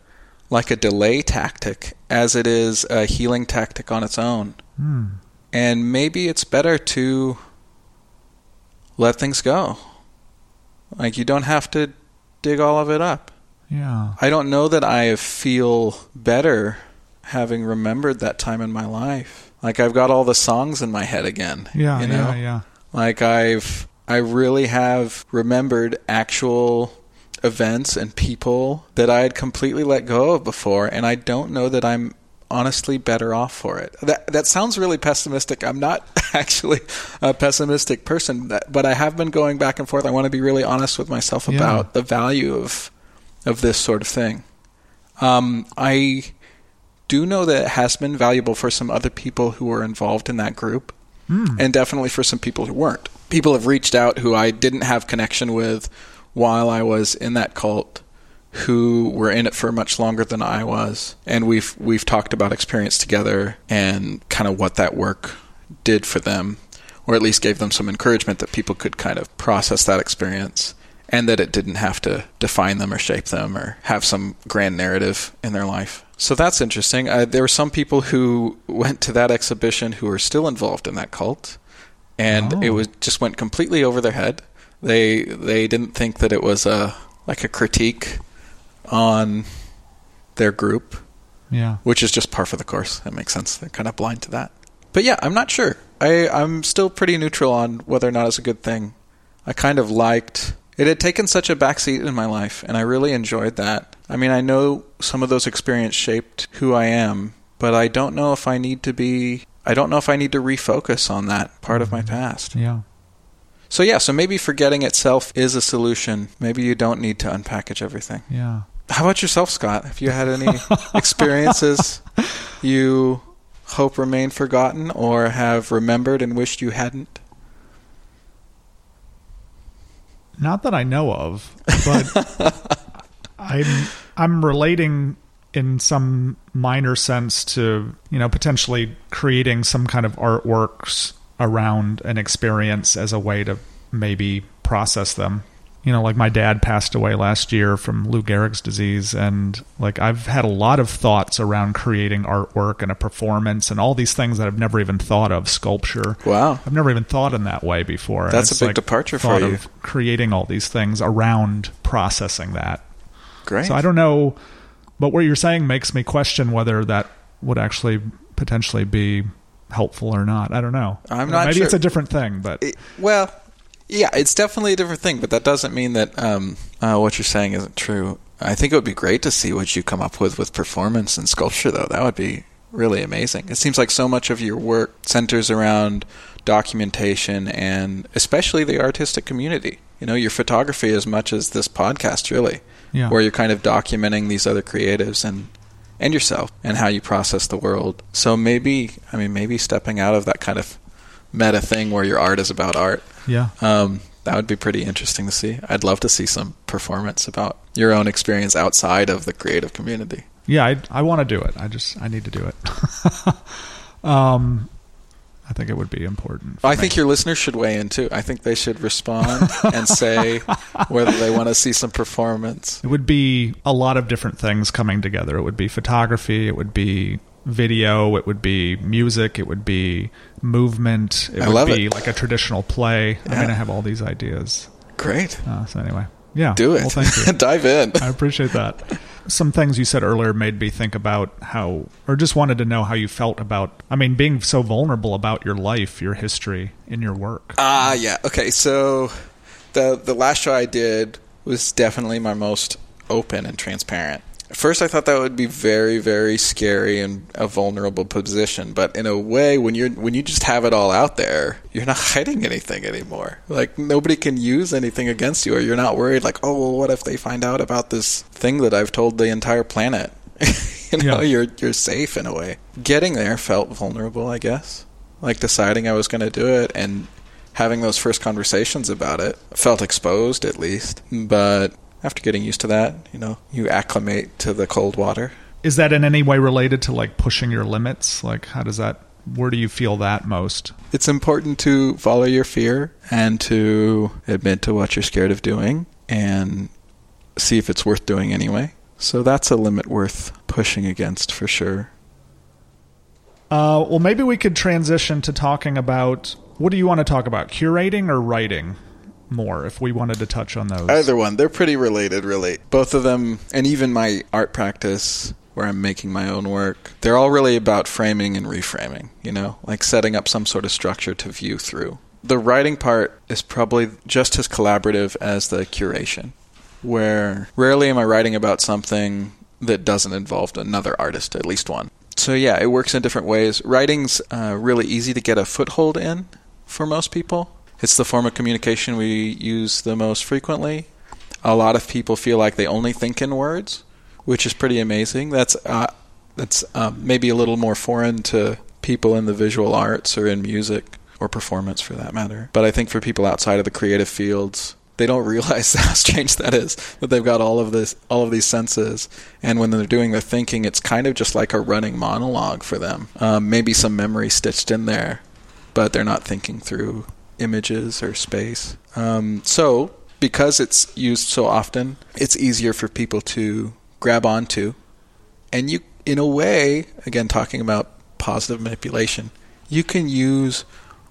[SPEAKER 2] like a delay tactic as it is a healing tactic on its own.
[SPEAKER 1] Hmm.
[SPEAKER 2] And maybe it's better to let things go. Like you don't have to dig all of it up.
[SPEAKER 1] Yeah.
[SPEAKER 2] I don't know that I feel better having remembered that time in my life. Like I've got all the songs in my head again.
[SPEAKER 1] Yeah.
[SPEAKER 2] you know?
[SPEAKER 1] Yeah. Yeah.
[SPEAKER 2] Like I've I really have remembered actual events and people that I had completely let go of before and I don't know that I'm honestly better off for it. That that sounds really pessimistic. I'm not <laughs> actually a pessimistic person, but I have been going back and forth. I want to be really honest with myself
[SPEAKER 1] Yeah.
[SPEAKER 2] about the value of of this sort of thing. Um, I do know that it has been valuable for some other people who were involved in that group
[SPEAKER 1] Hmm.
[SPEAKER 2] and definitely for some people who weren't. People have reached out who I didn't have connection with while I was in that cult, who were in it for much longer than I was, and we've we've talked about experience together and kind of what that work did for them, or at least gave them some encouragement that people could kind of process that experience and that it didn't have to define them or shape them or have some grand narrative in their life. So that's interesting. Uh, there were some people who went to that exhibition who are still involved in that cult, and
[SPEAKER 1] Oh.
[SPEAKER 2] it was just went completely over their head. They they didn't think that it was a like a critique on their group,
[SPEAKER 1] Yeah.
[SPEAKER 2] which is just par for the course. That makes sense. They're kind of blind to that. But yeah, I'm not sure. I I'm still pretty neutral on whether or not it's a good thing. I kind of liked it had taken such a backseat in my life, and I really enjoyed that. I mean, I know some of those experiences shaped who I am, but I don't know if I need to be. I don't know if I need to refocus on that part of my mm-hmm. past.
[SPEAKER 1] Yeah.
[SPEAKER 2] So yeah, so maybe forgetting itself is a solution. Maybe you don't need to unpackage everything.
[SPEAKER 1] Yeah.
[SPEAKER 2] How about yourself, Scott? Have you had any <laughs> experiences you hope remain forgotten or have remembered and wished you hadn't?
[SPEAKER 1] Not that I know of, but <laughs> I'm I'm relating in some minor sense to you know potentially creating some kind of artworks around an experience as a way to maybe process them. You know, like my dad passed away last year from Lou Gehrig's disease, and like I've had a lot of thoughts around creating artwork and a performance and all these things that I've never even thought of. Sculpture,
[SPEAKER 2] Wow.
[SPEAKER 1] I've never even thought in that way before.
[SPEAKER 2] That's a big departure for you.
[SPEAKER 1] Of creating all these things around processing that.
[SPEAKER 2] Great.
[SPEAKER 1] So I don't know, but what you're saying makes me question whether that would actually potentially be helpful or not. I don't know.
[SPEAKER 2] I'm not
[SPEAKER 1] Maybe
[SPEAKER 2] sure.
[SPEAKER 1] it's a different thing, but
[SPEAKER 2] It- well, yeah, it's definitely a different thing, but that doesn't mean that um, uh, what you're saying isn't true. I think it would be great to see what you come up with with performance and sculpture, though. That would be really amazing. It seems like so much of your work centers around documentation and especially the artistic community. You know, your photography as much as this podcast, really,
[SPEAKER 1] yeah.
[SPEAKER 2] where you're kind of documenting these other creatives and and yourself and how you process the world. So maybe, I mean, maybe stepping out of that kind of meta thing where your art is about art
[SPEAKER 1] yeah.
[SPEAKER 2] um, that would be pretty interesting to see. I'd love to see some performance about your own experience outside of the creative community.
[SPEAKER 1] Yeah, I, I want to do it. I just I need to do it. <laughs> um, I think it would be important.
[SPEAKER 2] I
[SPEAKER 1] me.
[SPEAKER 2] think your listeners should weigh in too. I think they should respond and say <laughs> whether they want to see some performance.
[SPEAKER 1] It would be a lot of different things coming together. It would be photography, it would be video, it would be music, it would be movement, it
[SPEAKER 2] I
[SPEAKER 1] would
[SPEAKER 2] love
[SPEAKER 1] be
[SPEAKER 2] it.
[SPEAKER 1] like a traditional play. I
[SPEAKER 2] Yeah.
[SPEAKER 1] mean, I have all these ideas.
[SPEAKER 2] Great.
[SPEAKER 1] Uh, so anyway, yeah,
[SPEAKER 2] Do it.
[SPEAKER 1] Well, thank you. <laughs>
[SPEAKER 2] Dive in.
[SPEAKER 1] I appreciate that. Some things you said earlier made me think about how, or just wanted to know how you felt about, I mean, being so vulnerable about your life, your history, in your work.
[SPEAKER 2] Ah, yeah. Okay, so the the last show I did was definitely my most open and transparent. At first, I thought that would be very, very scary and a vulnerable position. But in a way, when you're when you just have it all out there, you're not <laughs> hiding anything anymore. Like nobody can use anything against you, or you're not worried. Like, oh, well, what if they find out about this thing that I've told the entire planet? <laughs> you know,
[SPEAKER 1] Yeah.
[SPEAKER 2] you're you're safe in a way. Getting there felt vulnerable, I guess. Like deciding I was going to do it and having those first conversations about it felt exposed at least. But after getting used to that, you know, you acclimate to the cold water.
[SPEAKER 1] Is that in any way related to like pushing your limits? Like, how does that, where do you feel that most?
[SPEAKER 2] It's important to follow your fear and to admit to what you're scared of doing and see if it's worth doing anyway. So that's a limit worth pushing against for sure.
[SPEAKER 1] Uh, well, maybe we could transition to talking about what do you want to talk about, curating or writing more, if we wanted to touch on those.
[SPEAKER 2] Either one, they're pretty related, really. Both of them, and even my art practice, where I'm making my own work, they're all really about framing and reframing, you know, like setting up some sort of structure to view through. The writing part is probably just as collaborative as the curation, where rarely am I writing about something that doesn't involve another artist, at least one. So, yeah, it works in different ways. Writing's uh, really easy to get a foothold in for most people. It's the form of communication we use the most frequently. A lot of people feel like they only think in words, which is pretty amazing. That's uh, that's um, maybe a little more foreign to people in the visual arts or in music or performance, for that matter. But I think for people outside of the creative fields, they don't <laughs> realize how strange that is that they've got all of this, all of these senses, and when they're doing their thinking, it's kind of just like a running monologue for them. Um, maybe some memory stitched in there, but they're not thinking through images or space. Um, so because it's used so often, it's easier for people to grab onto. And you, in a way, again, talking about positive manipulation, you can use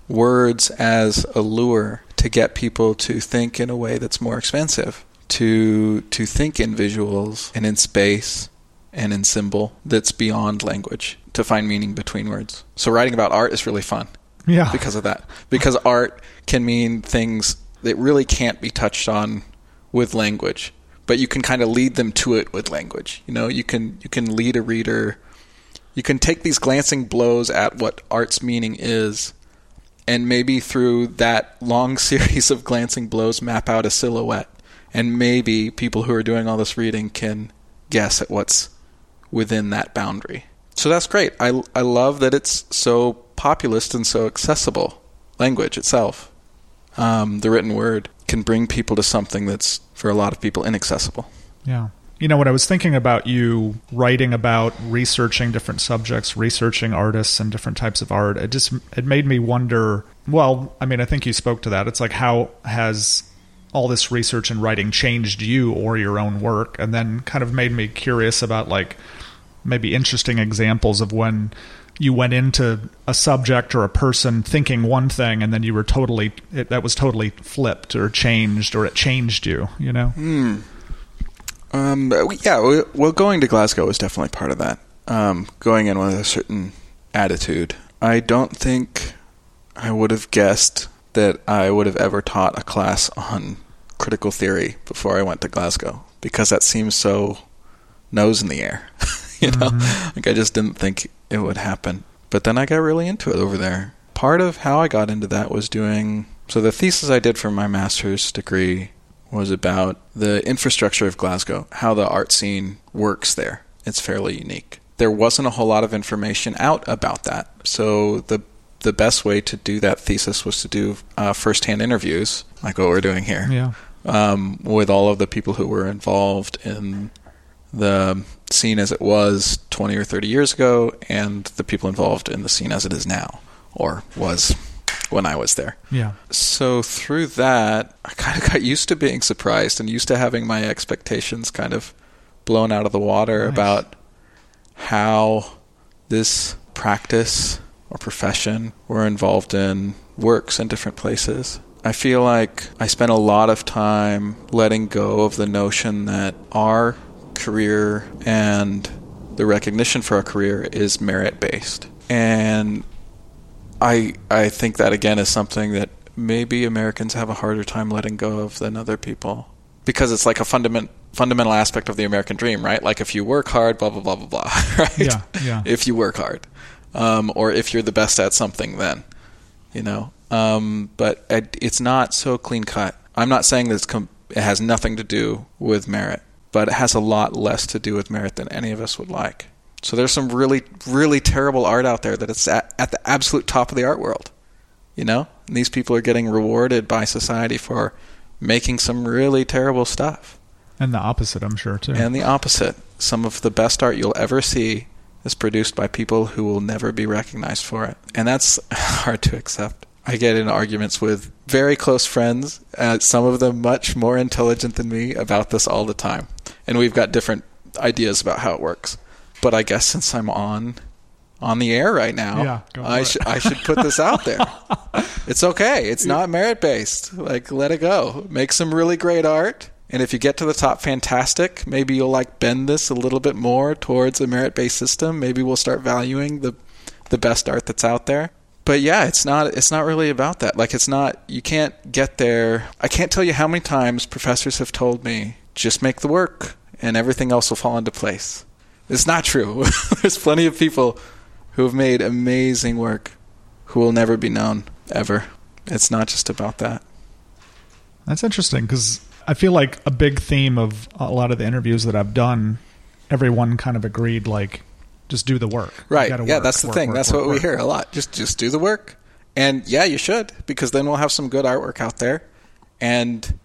[SPEAKER 2] words as a lure to get people to think in a way that's more expensive, to to think in visuals and in space and in symbol that's beyond language, to find meaning between words. So writing about art is really fun.
[SPEAKER 1] Yeah.
[SPEAKER 2] Because of that. Because art can mean things that really can't be touched on with language, but you can kind of lead them to it with language. You know, you can you can lead a reader you can take these glancing blows at what art's meaning is and maybe through that long <laughs> series of glancing blows map out a silhouette and maybe people who are doing all this reading can guess at what's within that boundary. So that's great. I I love that it's so populist and so accessible. Language itself um, the written word can bring people to something that's for a lot of people inaccessible.
[SPEAKER 1] Yeah. You know, when I was thinking about you writing about researching different subjects, researching artists and different types of art, it just it made me wonder. Well, I mean, I think you spoke to that. It's like how has all this research and writing changed you or your own work, and then kind of made me curious about like maybe interesting examples of when you went into a subject or a person thinking one thing and then you were totally it, that was totally flipped or changed or it changed you you know?
[SPEAKER 2] Hmm. um, yeah well going to glasgow was definitely part of that. Um, going in with a certain attitude. I don't think i would have guessed that i would have ever taught a class on critical theory before i went to glasgow because that seems so nose in the air <laughs> <laughs> you know mm-hmm. like i just didn't think it would happen. But then I got really into it over there. Part of how I got into that was doing so the thesis I did for my master's degree was about the infrastructure of Glasgow, how the art scene works there. It's fairly unique. There wasn't a whole lot of information out about that. So the the best way to do that thesis was to do uh, first-hand interviews, like what we're doing here,
[SPEAKER 1] yeah.
[SPEAKER 2] um, with all of the people who were involved in the scene as it was 20 or 30 years ago and the people involved in the scene as it is now or was when I was there.
[SPEAKER 1] Yeah.
[SPEAKER 2] So through that, I kind of got used to being surprised and used to having my expectations kind of blown out of the water nice. about how this practice or profession we're involved in works in different places. I feel like I spent a lot of time letting go of the notion that our career and the recognition for our career is merit based. And I I think that again is something that maybe Americans have a harder time letting go of than other people because it's like a fundament fundamental aspect of the American dream, right? Like if you work hard, blah blah blah blah blah, <laughs> right?
[SPEAKER 1] Yeah, yeah.
[SPEAKER 2] If you work hard, um, or if you're the best at something, then you know. Um, but it's not so clean cut. I'm not saying that it's com- it has nothing to do with merit but it has a lot less to do with merit than any of us would like. So there's some really, really terrible art out there that it's at, at the absolute top of the art world. You know? And these people are getting rewarded by society for making some really terrible stuff.
[SPEAKER 1] And the opposite, I'm sure, too.
[SPEAKER 2] And the opposite. Some of the best art you'll ever see is produced by people who will never be recognized for it. And that's <laughs> hard to accept. I get in arguments with very close friends, uh, some of them much more intelligent than me, about this all the time and we've got different ideas about how it works. But I guess since I'm on on the air right now,
[SPEAKER 1] yeah,
[SPEAKER 2] I should I should put this out there. <laughs> it's okay. It's not merit based. Like let it go. Make some really great art. And if you get to the top, fantastic. Maybe you'll like bend this a little bit more towards a merit based system. Maybe we'll start valuing the the best art that's out there. But yeah, it's not it's not really about that. Like it's not you can't get there. I can't tell you how many times professors have told me just make the work and everything else will fall into place. It's not true. <laughs> There's plenty of people who have made amazing work who will never be known ever. It's not just about that.
[SPEAKER 1] That's interesting because I feel like a big theme of a lot of the interviews that I've done, everyone kind of agreed like just do the work.
[SPEAKER 2] Right. Yeah, work, that's the work, thing. Work, that's what we hear a lot. Just just do the work. And yeah, you should because then we'll have some good artwork out there. And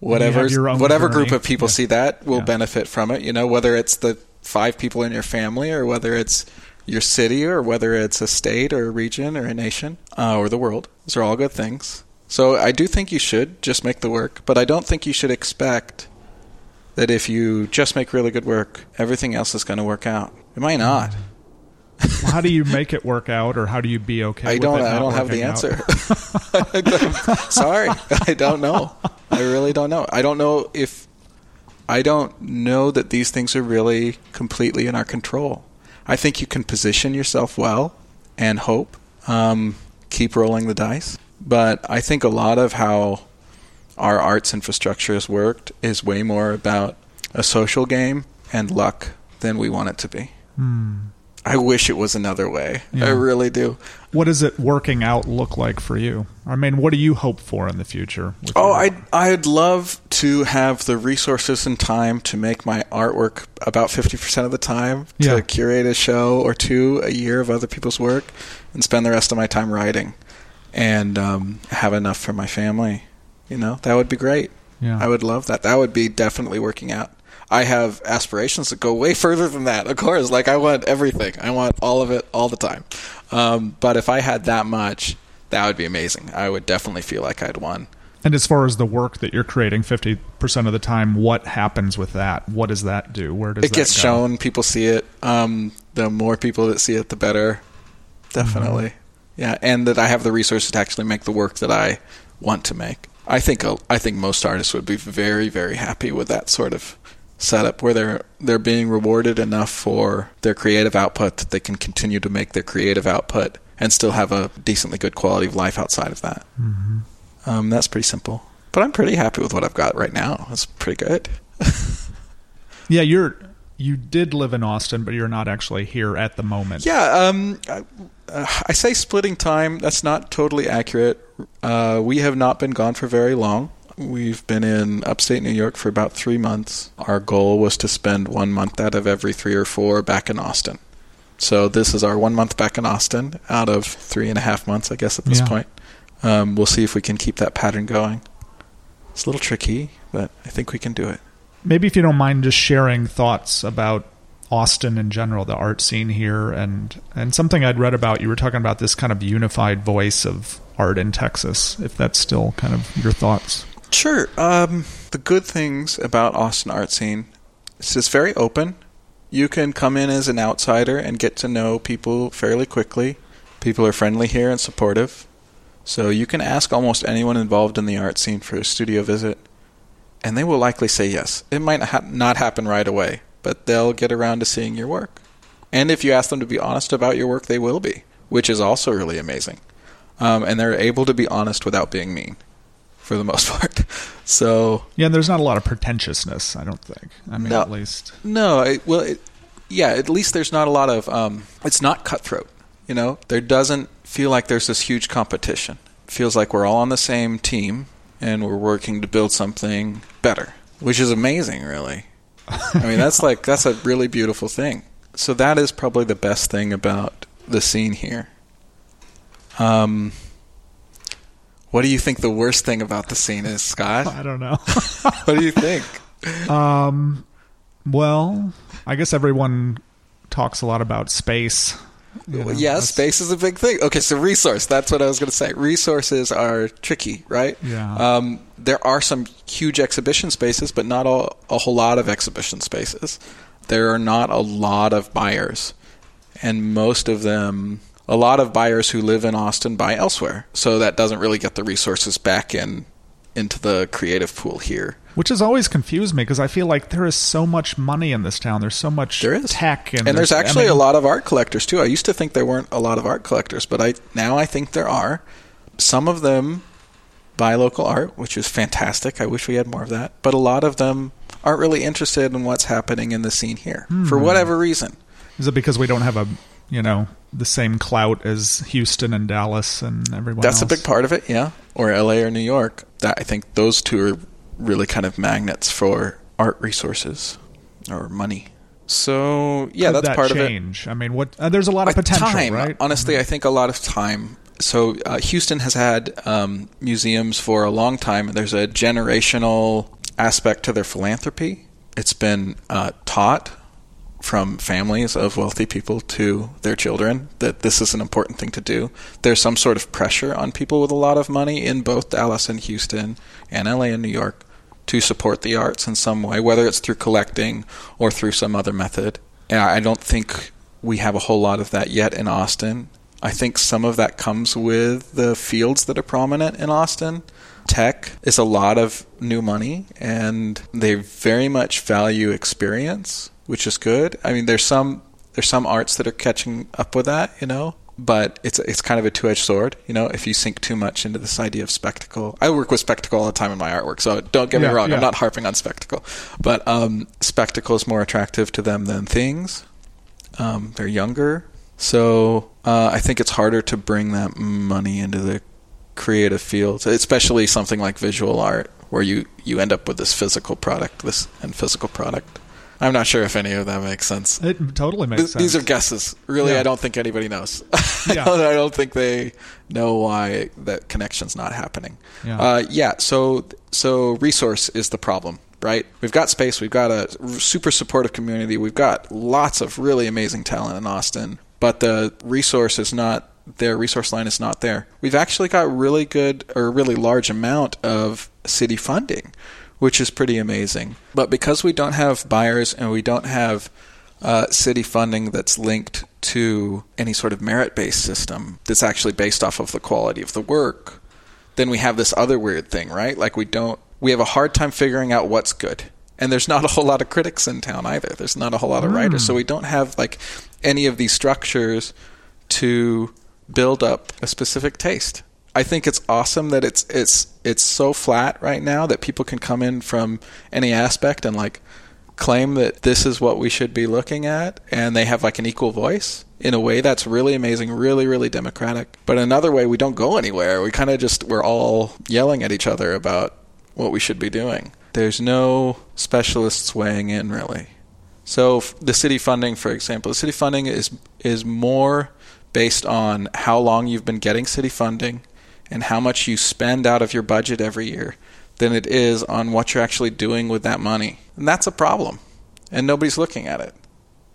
[SPEAKER 2] whatever whatever journey. group of people yeah. see that will yeah. benefit from it. You know, whether it's the five people in your family or whether it's your city or whether it's a state or a region or a nation uh, or the world. Those are all good things. So I do think you should just make the work, but I don't think you should expect that if you just make really good work, everything else is going to work out. It might not.
[SPEAKER 1] Well, how do you make it work out, or how do you be okay?
[SPEAKER 2] I
[SPEAKER 1] with
[SPEAKER 2] don't.
[SPEAKER 1] it
[SPEAKER 2] I don't have the answer. <laughs> <laughs> Sorry, I don't know. I really don't know. I don't know if I don't know that these things are really completely in our control. I think you can position yourself well and hope. Um, keep rolling the dice. But I think a lot of how our arts infrastructure has worked is way more about a social game and luck than we want it to be. I wish it was another way.
[SPEAKER 1] Yeah.
[SPEAKER 2] I really do.
[SPEAKER 1] What does it working out look like for you? I mean, what do you hope for in the future?
[SPEAKER 2] Oh,
[SPEAKER 1] your-
[SPEAKER 2] I'd, I'd love to have the resources and time to make my artwork about 50% of the time,
[SPEAKER 1] Yeah.
[SPEAKER 2] to curate a show or two a year of other people's work, and spend the rest of my time writing, and um, have enough for my family. You know, that would be great.
[SPEAKER 1] Yeah.
[SPEAKER 2] I would love that. That would be definitely working out. I have aspirations that go way <laughs> further than that, of course. Like, I want everything, I want all of it all the time. Um, but if I had that much, that would be amazing. I would definitely feel like I'd won.
[SPEAKER 1] And as far as the work that you're creating 50% of the time, what happens with that? What does that do? Where does
[SPEAKER 2] it gets
[SPEAKER 1] go?
[SPEAKER 2] shown people see it um, the more people that see it the better definitely
[SPEAKER 1] Mm-hmm.
[SPEAKER 2] yeah and that i have the resources to actually make the work that i want to make i think i think most artists would be very very happy with that sort of setup where they're they're being rewarded enough for their creative output that they can continue to make their creative output and still have a decently good quality of life outside of that
[SPEAKER 1] Mm-hmm.
[SPEAKER 2] um, that's pretty simple but i'm pretty happy with what i've got right now it's pretty good <laughs>
[SPEAKER 1] Yeah, you're you did live in Austin, but you're not actually here at the moment.
[SPEAKER 2] Yeah, um, I, uh, I say splitting time. That's not totally accurate. Uh, we have not been gone for very long. We've been in upstate New York for about three months. Our goal was to spend one month out of every three or four back in Austin. So this is our one month back in Austin out of three and a half months, I guess, at this
[SPEAKER 1] Yeah.
[SPEAKER 2] point. Um, we'll see if we can keep that pattern going. It's a little tricky, but I think we can do it.
[SPEAKER 1] Maybe if you don't mind just sharing thoughts about Austin in general, the art scene here, and and something I'd read about. You were talking about this kind of unified voice of art in Texas. If that's still kind of your thoughts.
[SPEAKER 2] Sure. Um, the good things about Austin art scene is it's very open. You can come in as an outsider and get to know people fairly quickly. People are friendly here and supportive. So you can ask almost anyone involved in the art scene for a studio visit, and they will likely say yes. It might ha- not happen right away, but they'll get around to seeing your work. And if you ask them to be honest about your work, they will be, which is also really amazing. Um, and they're able to be honest without being mean, for the most <laughs> part. So
[SPEAKER 1] Yeah, and there's not a lot of pretentiousness. I don't think. I mean,
[SPEAKER 2] No.
[SPEAKER 1] at least.
[SPEAKER 2] no, it, well, it, yeah. At least there's not a lot of. Um, it's not cutthroat. You know, there doesn't feel like there's this huge competition. It feels like we're all on the same team and we're working to build something better, which is amazing, really. I mean, that's like that's a really beautiful thing. So that is probably the best thing about the scene here. Um, what do you think the worst thing about the scene is, Scott? <laughs>
[SPEAKER 1] I don't know. <laughs>
[SPEAKER 2] what do you think?
[SPEAKER 1] Um, well, I guess everyone talks a lot about space. You know,
[SPEAKER 2] yeah, space is a big thing. Okay, so resource. That's what I was going to say. Resources are tricky, right?
[SPEAKER 1] Yeah.
[SPEAKER 2] Um, there are some huge exhibition spaces, but not a, a whole lot of exhibition spaces. There are not a lot of buyers, and most of them, a lot of buyers who live in Austin buy elsewhere. So that doesn't really get the resources back in into the creative pool here.
[SPEAKER 1] Which has always confused me because I feel like there is so much money in this town. There's so much
[SPEAKER 2] There is
[SPEAKER 1] tech, and,
[SPEAKER 2] and there's
[SPEAKER 1] I
[SPEAKER 2] actually
[SPEAKER 1] mean,
[SPEAKER 2] a lot of art collectors too. I used to think there weren't a lot of art collectors, but I now I think there are. Some of them buy local art, which is fantastic. I wish we had more of that. But a lot of them aren't really interested in what's happening in the scene here for
[SPEAKER 1] Hmm.
[SPEAKER 2] whatever reason.
[SPEAKER 1] Is it because we don't have a, you know, the same clout as Houston and Dallas and everyone
[SPEAKER 2] That's a big part of it, yeah. Or LA or New York. That I think those two are really kind of magnets for art resources or money. So yeah,
[SPEAKER 1] Could
[SPEAKER 2] that's
[SPEAKER 1] that
[SPEAKER 2] part of it.
[SPEAKER 1] change? I mean, what? Uh, there's a lot of
[SPEAKER 2] Uh,
[SPEAKER 1] potential,
[SPEAKER 2] time.
[SPEAKER 1] right?
[SPEAKER 2] Honestly, I think a lot of time. So uh, Houston has had um, museums for a long time. and There's a generational aspect to their philanthropy. It's been uh, taught from families of wealthy people to their children that this is an important thing to do. There's some sort of pressure on people with a lot of money in both Dallas and Houston and LA and New York to support the arts in some way, whether it's through collecting or through some other method. I don't think we have a whole lot of that yet in Austin. I think some of that comes with the fields that are prominent in Austin. Tech is a lot of new money, and they very much value experience, which is good. I mean, there's some there's some arts that are catching up with that, you know, but it's it's kind of a two-edged sword, you know. If you sink too much into this idea of spectacle, I work with spectacle all the time in my artwork, so don't get
[SPEAKER 1] Yeah,
[SPEAKER 2] me wrong.
[SPEAKER 1] yeah.
[SPEAKER 2] I'm not harping on spectacle, but um, spectacle is more attractive to them than things. Um, they're younger, so uh, I think it's harder to bring that money into the creative field, especially something like visual art, where you you end up with this physical product, this and physical product. I'm not sure if any of that makes sense.
[SPEAKER 1] It totally makes
[SPEAKER 2] Th-
[SPEAKER 1] sense.
[SPEAKER 2] These are guesses. Really,
[SPEAKER 1] Yeah.
[SPEAKER 2] I don't think anybody knows. <laughs>
[SPEAKER 1] Yeah.
[SPEAKER 2] I, <laughs> don't, I don't think they know why that connection's not happening.
[SPEAKER 1] Yeah.
[SPEAKER 2] Uh, yeah. So, so resource is the problem, right? We've got space. We've got a super supportive community. We've got lots of really amazing talent in Austin, but the resource is not their resource line is not there. We've actually got really good or really large amount of city funding, which is pretty amazing. But because we don't have buyers and we don't have uh, city funding that's linked to any sort of merit based system that's actually based off of the quality of the work, then we have this other weird thing, right? Like we don't, we have a hard time figuring out what's good. And there's not a whole lot of critics in town either. There's not a whole lot of writers. So we don't have like any of these structures to build up a specific taste. I think it's awesome that it's it's it's so flat right now that people can come in from any aspect and like claim that this is what we should be looking at and they have like an equal voice in a way that's really amazing really really democratic. But another way we don't go anywhere. We kind of just we're all yelling at each other about what we should be doing. There's no specialists weighing in really. So the city funding for example the city funding is is more based on how long you've been getting city funding and how much you spend out of your budget every year than it is on what you're actually doing with that money. And that's a problem. And nobody's looking at it.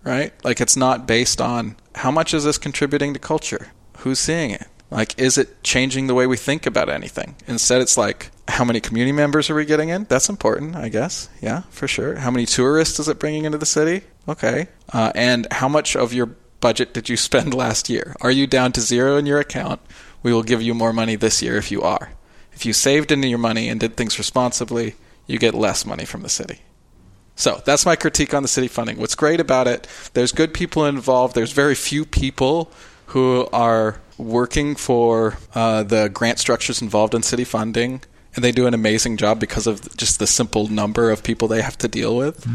[SPEAKER 2] Right? Like it's not based on how much is this contributing to culture? Who's seeing it? Like is it changing the way we think about anything? Instead it's like how many community members are we getting in? That's important, I guess. Yeah, for sure. How many tourists is it bringing into the city? Okay. Uh, and how much of your budget did you spend <laughs> last year? Are you down to zero in your account? We will give you more money this year if you are. If you saved into your money and did things responsibly, you get less money from the city. So that's my critique on the city funding. What's great about it, there's good people involved. There's very few people who are working for uh, the grant structures involved in city funding, and they do an amazing job because of just the simple number of people they have to deal with.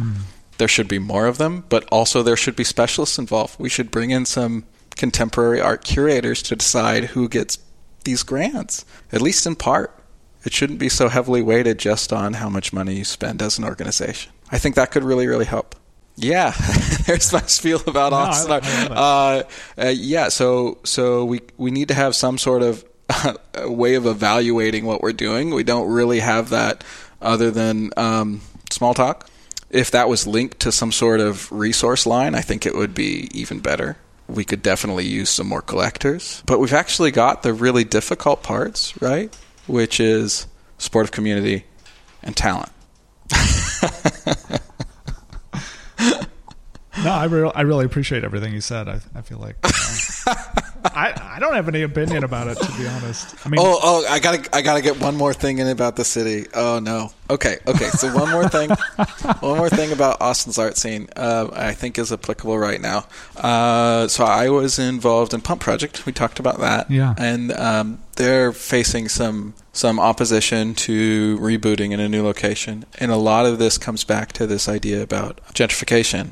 [SPEAKER 2] There should be more of them, but also there should be specialists involved. We should bring in some contemporary art curators to decide who gets these grants, at least in part. It shouldn't be so heavily weighted just on how much money you spend as an organization. I think that could really, really help. Yeah, <laughs> there's my spiel about
[SPEAKER 1] No,
[SPEAKER 2] Austin. Uh, uh, yeah, so so we we need to have some sort of <laughs> way of evaluating what we're doing. We don't really have that other than um, small talk. If that was linked to some sort of resource line, I think it would be even better. We could definitely use some more collectors. But we've actually got the really difficult parts, right? Which is supportive community and talent. <laughs>
[SPEAKER 1] No, I, re- I really appreciate everything you said. I, I feel like I, I don't have any opinion about it to be honest. I mean,
[SPEAKER 2] Oh, oh, I gotta, I gotta get one more thing in about the city. Oh no. Okay, okay. So one more thing, <laughs> one more thing about Austin's art scene. Uh, I think is applicable right now. Uh, so I was involved in Pump Project. We talked about that.
[SPEAKER 1] Yeah.
[SPEAKER 2] And um, they're facing some some opposition to rebooting in a new location, and a lot of this comes back to this idea about gentrification.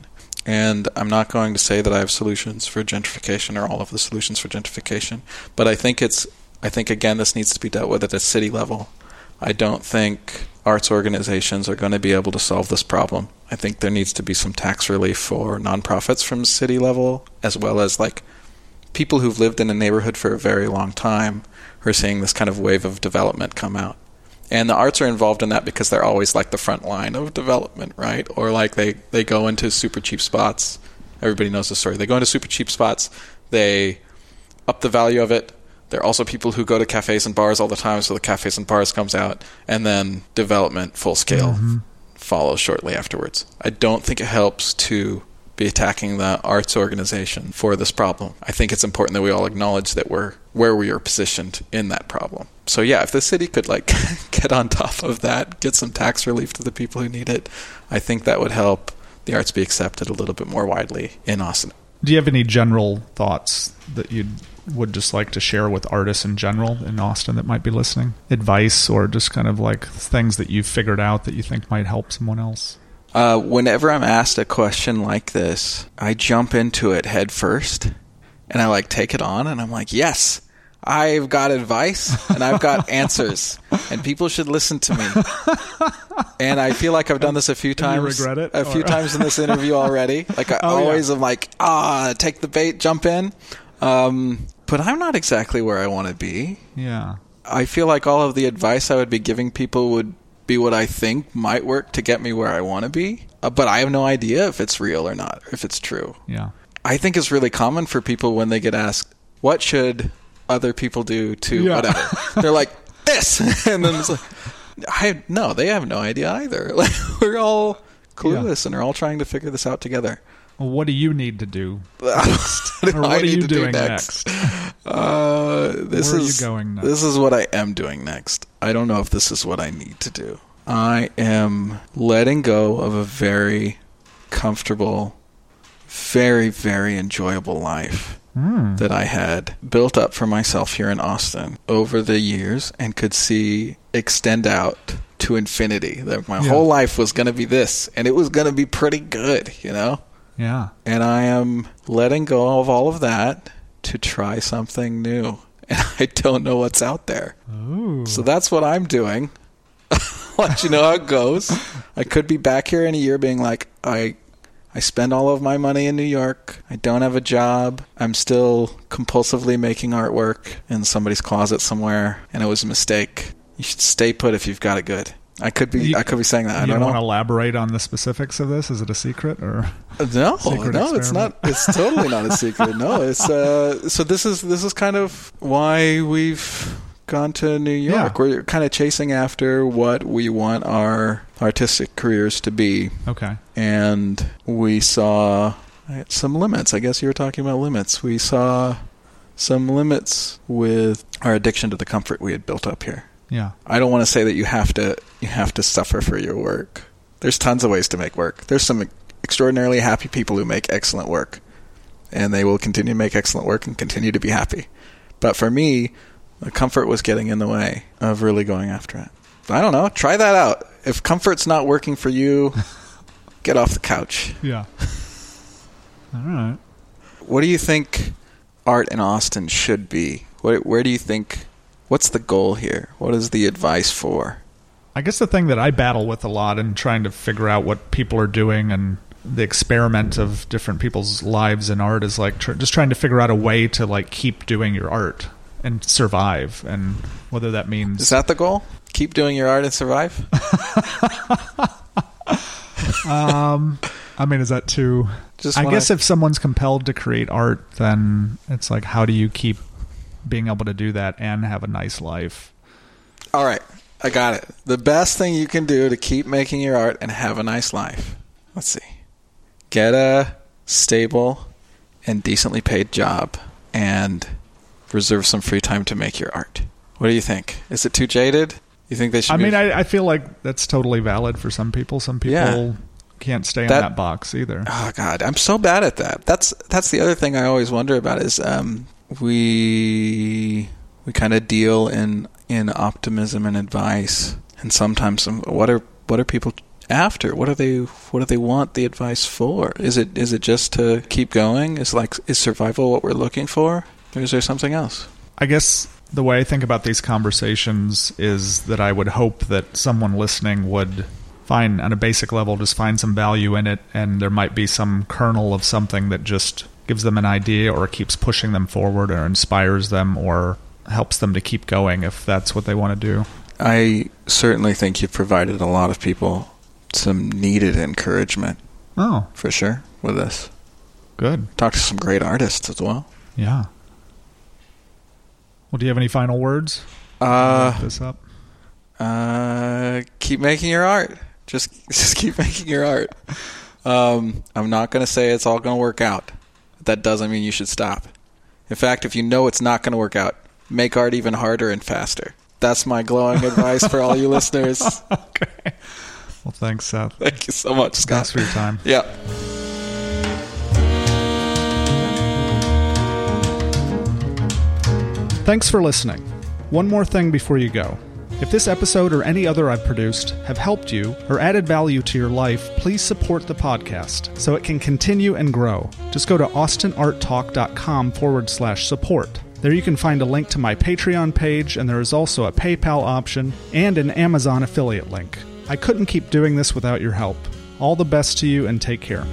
[SPEAKER 2] And I'm not going to say that I have solutions for gentrification or all of the solutions for gentrification, but I think it's I think again this needs to be dealt with at a city level. I don't think arts organizations are going to be able to solve this problem. I think there needs to be some tax relief for nonprofits from city level as well as like people who've lived in a neighborhood for a very long time who are seeing this kind of wave of development come out. And the arts are involved in that because they're always like the front line of development, right? Or like they, they go into super cheap spots. Everybody knows the story. They go into super cheap spots, they up the value of it. There are also people who go to cafes and bars all the time, so the cafes and bars comes out, and then development full scale
[SPEAKER 1] Mm-hmm.
[SPEAKER 2] follows shortly afterwards. I don't think it helps to be attacking the arts organization for this problem. I think it's important that we all acknowledge that we're where we are positioned in that problem. So yeah, if the city could like <laughs> get on top of that, get some tax relief to the people who need it, I think that would help the arts be accepted a little bit more widely in Austin.
[SPEAKER 1] Do you have any general thoughts that you would just like to share with artists in general in Austin that might be listening? Advice or just kind of like things that you've figured out that you think might help someone else?
[SPEAKER 2] Uh, whenever I'm asked a question like this, I jump into it head first and I like take it on and I'm like, yes, I've got advice and I've got <laughs> answers and people should listen to me. And I feel like I've done this a few
[SPEAKER 1] you
[SPEAKER 2] times.
[SPEAKER 1] regret it,
[SPEAKER 2] A few
[SPEAKER 1] or-
[SPEAKER 2] times in this interview <laughs> already. Like I
[SPEAKER 1] Oh, yeah.
[SPEAKER 2] always am like, ah, take the bait, jump in. Um, but I'm not exactly where I want to be.
[SPEAKER 1] Yeah.
[SPEAKER 2] I feel like all of the advice I would be giving people would be what I think might work to get me where I want to be. Uh, but I have no idea if it's real or not, if it's true.
[SPEAKER 1] Yeah.
[SPEAKER 2] I think it's really common for people when they get asked, "What should other people do to
[SPEAKER 1] Yeah.
[SPEAKER 2] whatever?" <laughs> They're like, "This," <laughs> and then it's like, "I no, they have no idea either." <laughs> Like we're all clueless and are all trying to figure this out together.
[SPEAKER 1] Well, what do you need to do? <laughs>
[SPEAKER 2] what do
[SPEAKER 1] Or what
[SPEAKER 2] I
[SPEAKER 1] are
[SPEAKER 2] need
[SPEAKER 1] you
[SPEAKER 2] to do
[SPEAKER 1] doing
[SPEAKER 2] next? <laughs> Uh, this
[SPEAKER 1] Where are you
[SPEAKER 2] is
[SPEAKER 1] going next?
[SPEAKER 2] this is what I am doing next. I don't know if this is what I need to do. I am letting go of a very comfortable, very very enjoyable life
[SPEAKER 1] Hmm.
[SPEAKER 2] that I had built up for myself here in Austin over the years and could see extend out to infinity. That my
[SPEAKER 1] Yeah.
[SPEAKER 2] whole life was going to be this and it was going to be pretty good, you know?
[SPEAKER 1] Yeah.
[SPEAKER 2] and I am letting go of all of that to try something new. <laughs> And I don't know what's out there.
[SPEAKER 1] Ooh.
[SPEAKER 2] So that's what I'm doing. <laughs> Let you know how it goes. I could be back here in a year being like, I I spend all of my money in New York. I don't have a job. I'm still compulsively making artwork in somebody's closet somewhere and it was a mistake. You should stay put if you've got it good. I could be
[SPEAKER 1] You-
[SPEAKER 2] I could be saying that. I
[SPEAKER 1] you
[SPEAKER 2] don't
[SPEAKER 1] don't want to elaborate on the specifics of this? Is it a secret or?
[SPEAKER 2] No, <laughs>
[SPEAKER 1] Secret
[SPEAKER 2] no, it's not. It's totally not a secret. No, <laughs> it's uh. So this is this is kind of why we've gone to New York.
[SPEAKER 1] Yeah.
[SPEAKER 2] We're kind of chasing after what we want our artistic careers to be,
[SPEAKER 1] Okay.
[SPEAKER 2] and we saw some limits. I guess you were talking about limits. We saw some limits with our addiction to the comfort we had built up here.
[SPEAKER 1] Yeah.
[SPEAKER 2] I don't want to say that you have to you have to suffer for your work. There's tons of ways to make work. There's some extraordinarily happy people who make excellent work, and they will continue to make excellent work and continue to be happy. But for me, the comfort was getting in the way of really going after it. I don't know. Try that out. If comfort's not working for you, <laughs> get off the couch.
[SPEAKER 1] Yeah. All right.
[SPEAKER 2] What do you think art in Austin should be? Where, where do you think? What's the goal here? What is the advice for?
[SPEAKER 1] I guess the thing that I battle with a lot in trying to figure out what people are doing and the experiment of different people's lives in art is like tr- just trying to figure out a way to like keep doing your art and survive and whether that means
[SPEAKER 2] Is that the goal? Keep doing your art and survive? <laughs>
[SPEAKER 1] um I mean is that too
[SPEAKER 2] Just
[SPEAKER 1] I
[SPEAKER 2] wanna-
[SPEAKER 1] guess if someone's compelled to create art then it's like how do you keep being able to do that and have a nice life?
[SPEAKER 2] All right, I got it. The best thing you can do to keep making your art and have a nice life. Let's see. Get a stable and decently paid job and reserve some free time to make your art. What do you think? Is it too jaded? You think they should
[SPEAKER 1] I
[SPEAKER 2] be
[SPEAKER 1] mean I, I feel like that's totally valid for some people. Some people
[SPEAKER 2] Yeah.
[SPEAKER 1] Can't stay in
[SPEAKER 2] That-
[SPEAKER 1] that box either.
[SPEAKER 2] Oh God, I'm so bad at that. That's that's the other thing I always wonder about is um, we we kind of deal in in optimism and advice, and sometimes some, what are what are people after? What are they what do they want the advice for? Is it is it just to keep going? Is like is survival what we're looking for, or is there something else?
[SPEAKER 1] I guess the way I think about these conversations is that I would hope that someone listening would find, on a basic level, just find some value in it, and there might be some kernel of something that just gives them an idea or keeps pushing them forward or inspires them or helps them to keep going if that's what they want to do.
[SPEAKER 2] I certainly think you've provided a lot of people some needed encouragement
[SPEAKER 1] Oh,
[SPEAKER 2] for sure with this.
[SPEAKER 1] good.
[SPEAKER 2] Talked to some great artists as well.
[SPEAKER 1] Yeah. Well, do you have any final words?
[SPEAKER 2] Uh,
[SPEAKER 1] this up.
[SPEAKER 2] Uh, keep making your art. Just <laughs> just keep making your art. Um, I'm not going to say it's all going to work out. That doesn't mean you should stop. In fact, if you know it's not going to work out, make art even harder and faster. That's my glowing advice for all you listeners. <laughs>
[SPEAKER 1] okay. Well, thanks, Seth.
[SPEAKER 2] Thank you so much, Scott.
[SPEAKER 1] Thanks for your time.
[SPEAKER 2] Yeah.
[SPEAKER 1] Thanks for listening. One more thing before you go. If this episode or any other I've produced have helped you or added value to your life, please support the podcast so it can continue and grow. Just go to austinarttalk.com forward slash support. There you can find a link to my Patreon page, and there is also a PayPal option and an Amazon affiliate link. I couldn't keep doing this without your help. All the best to you and take care.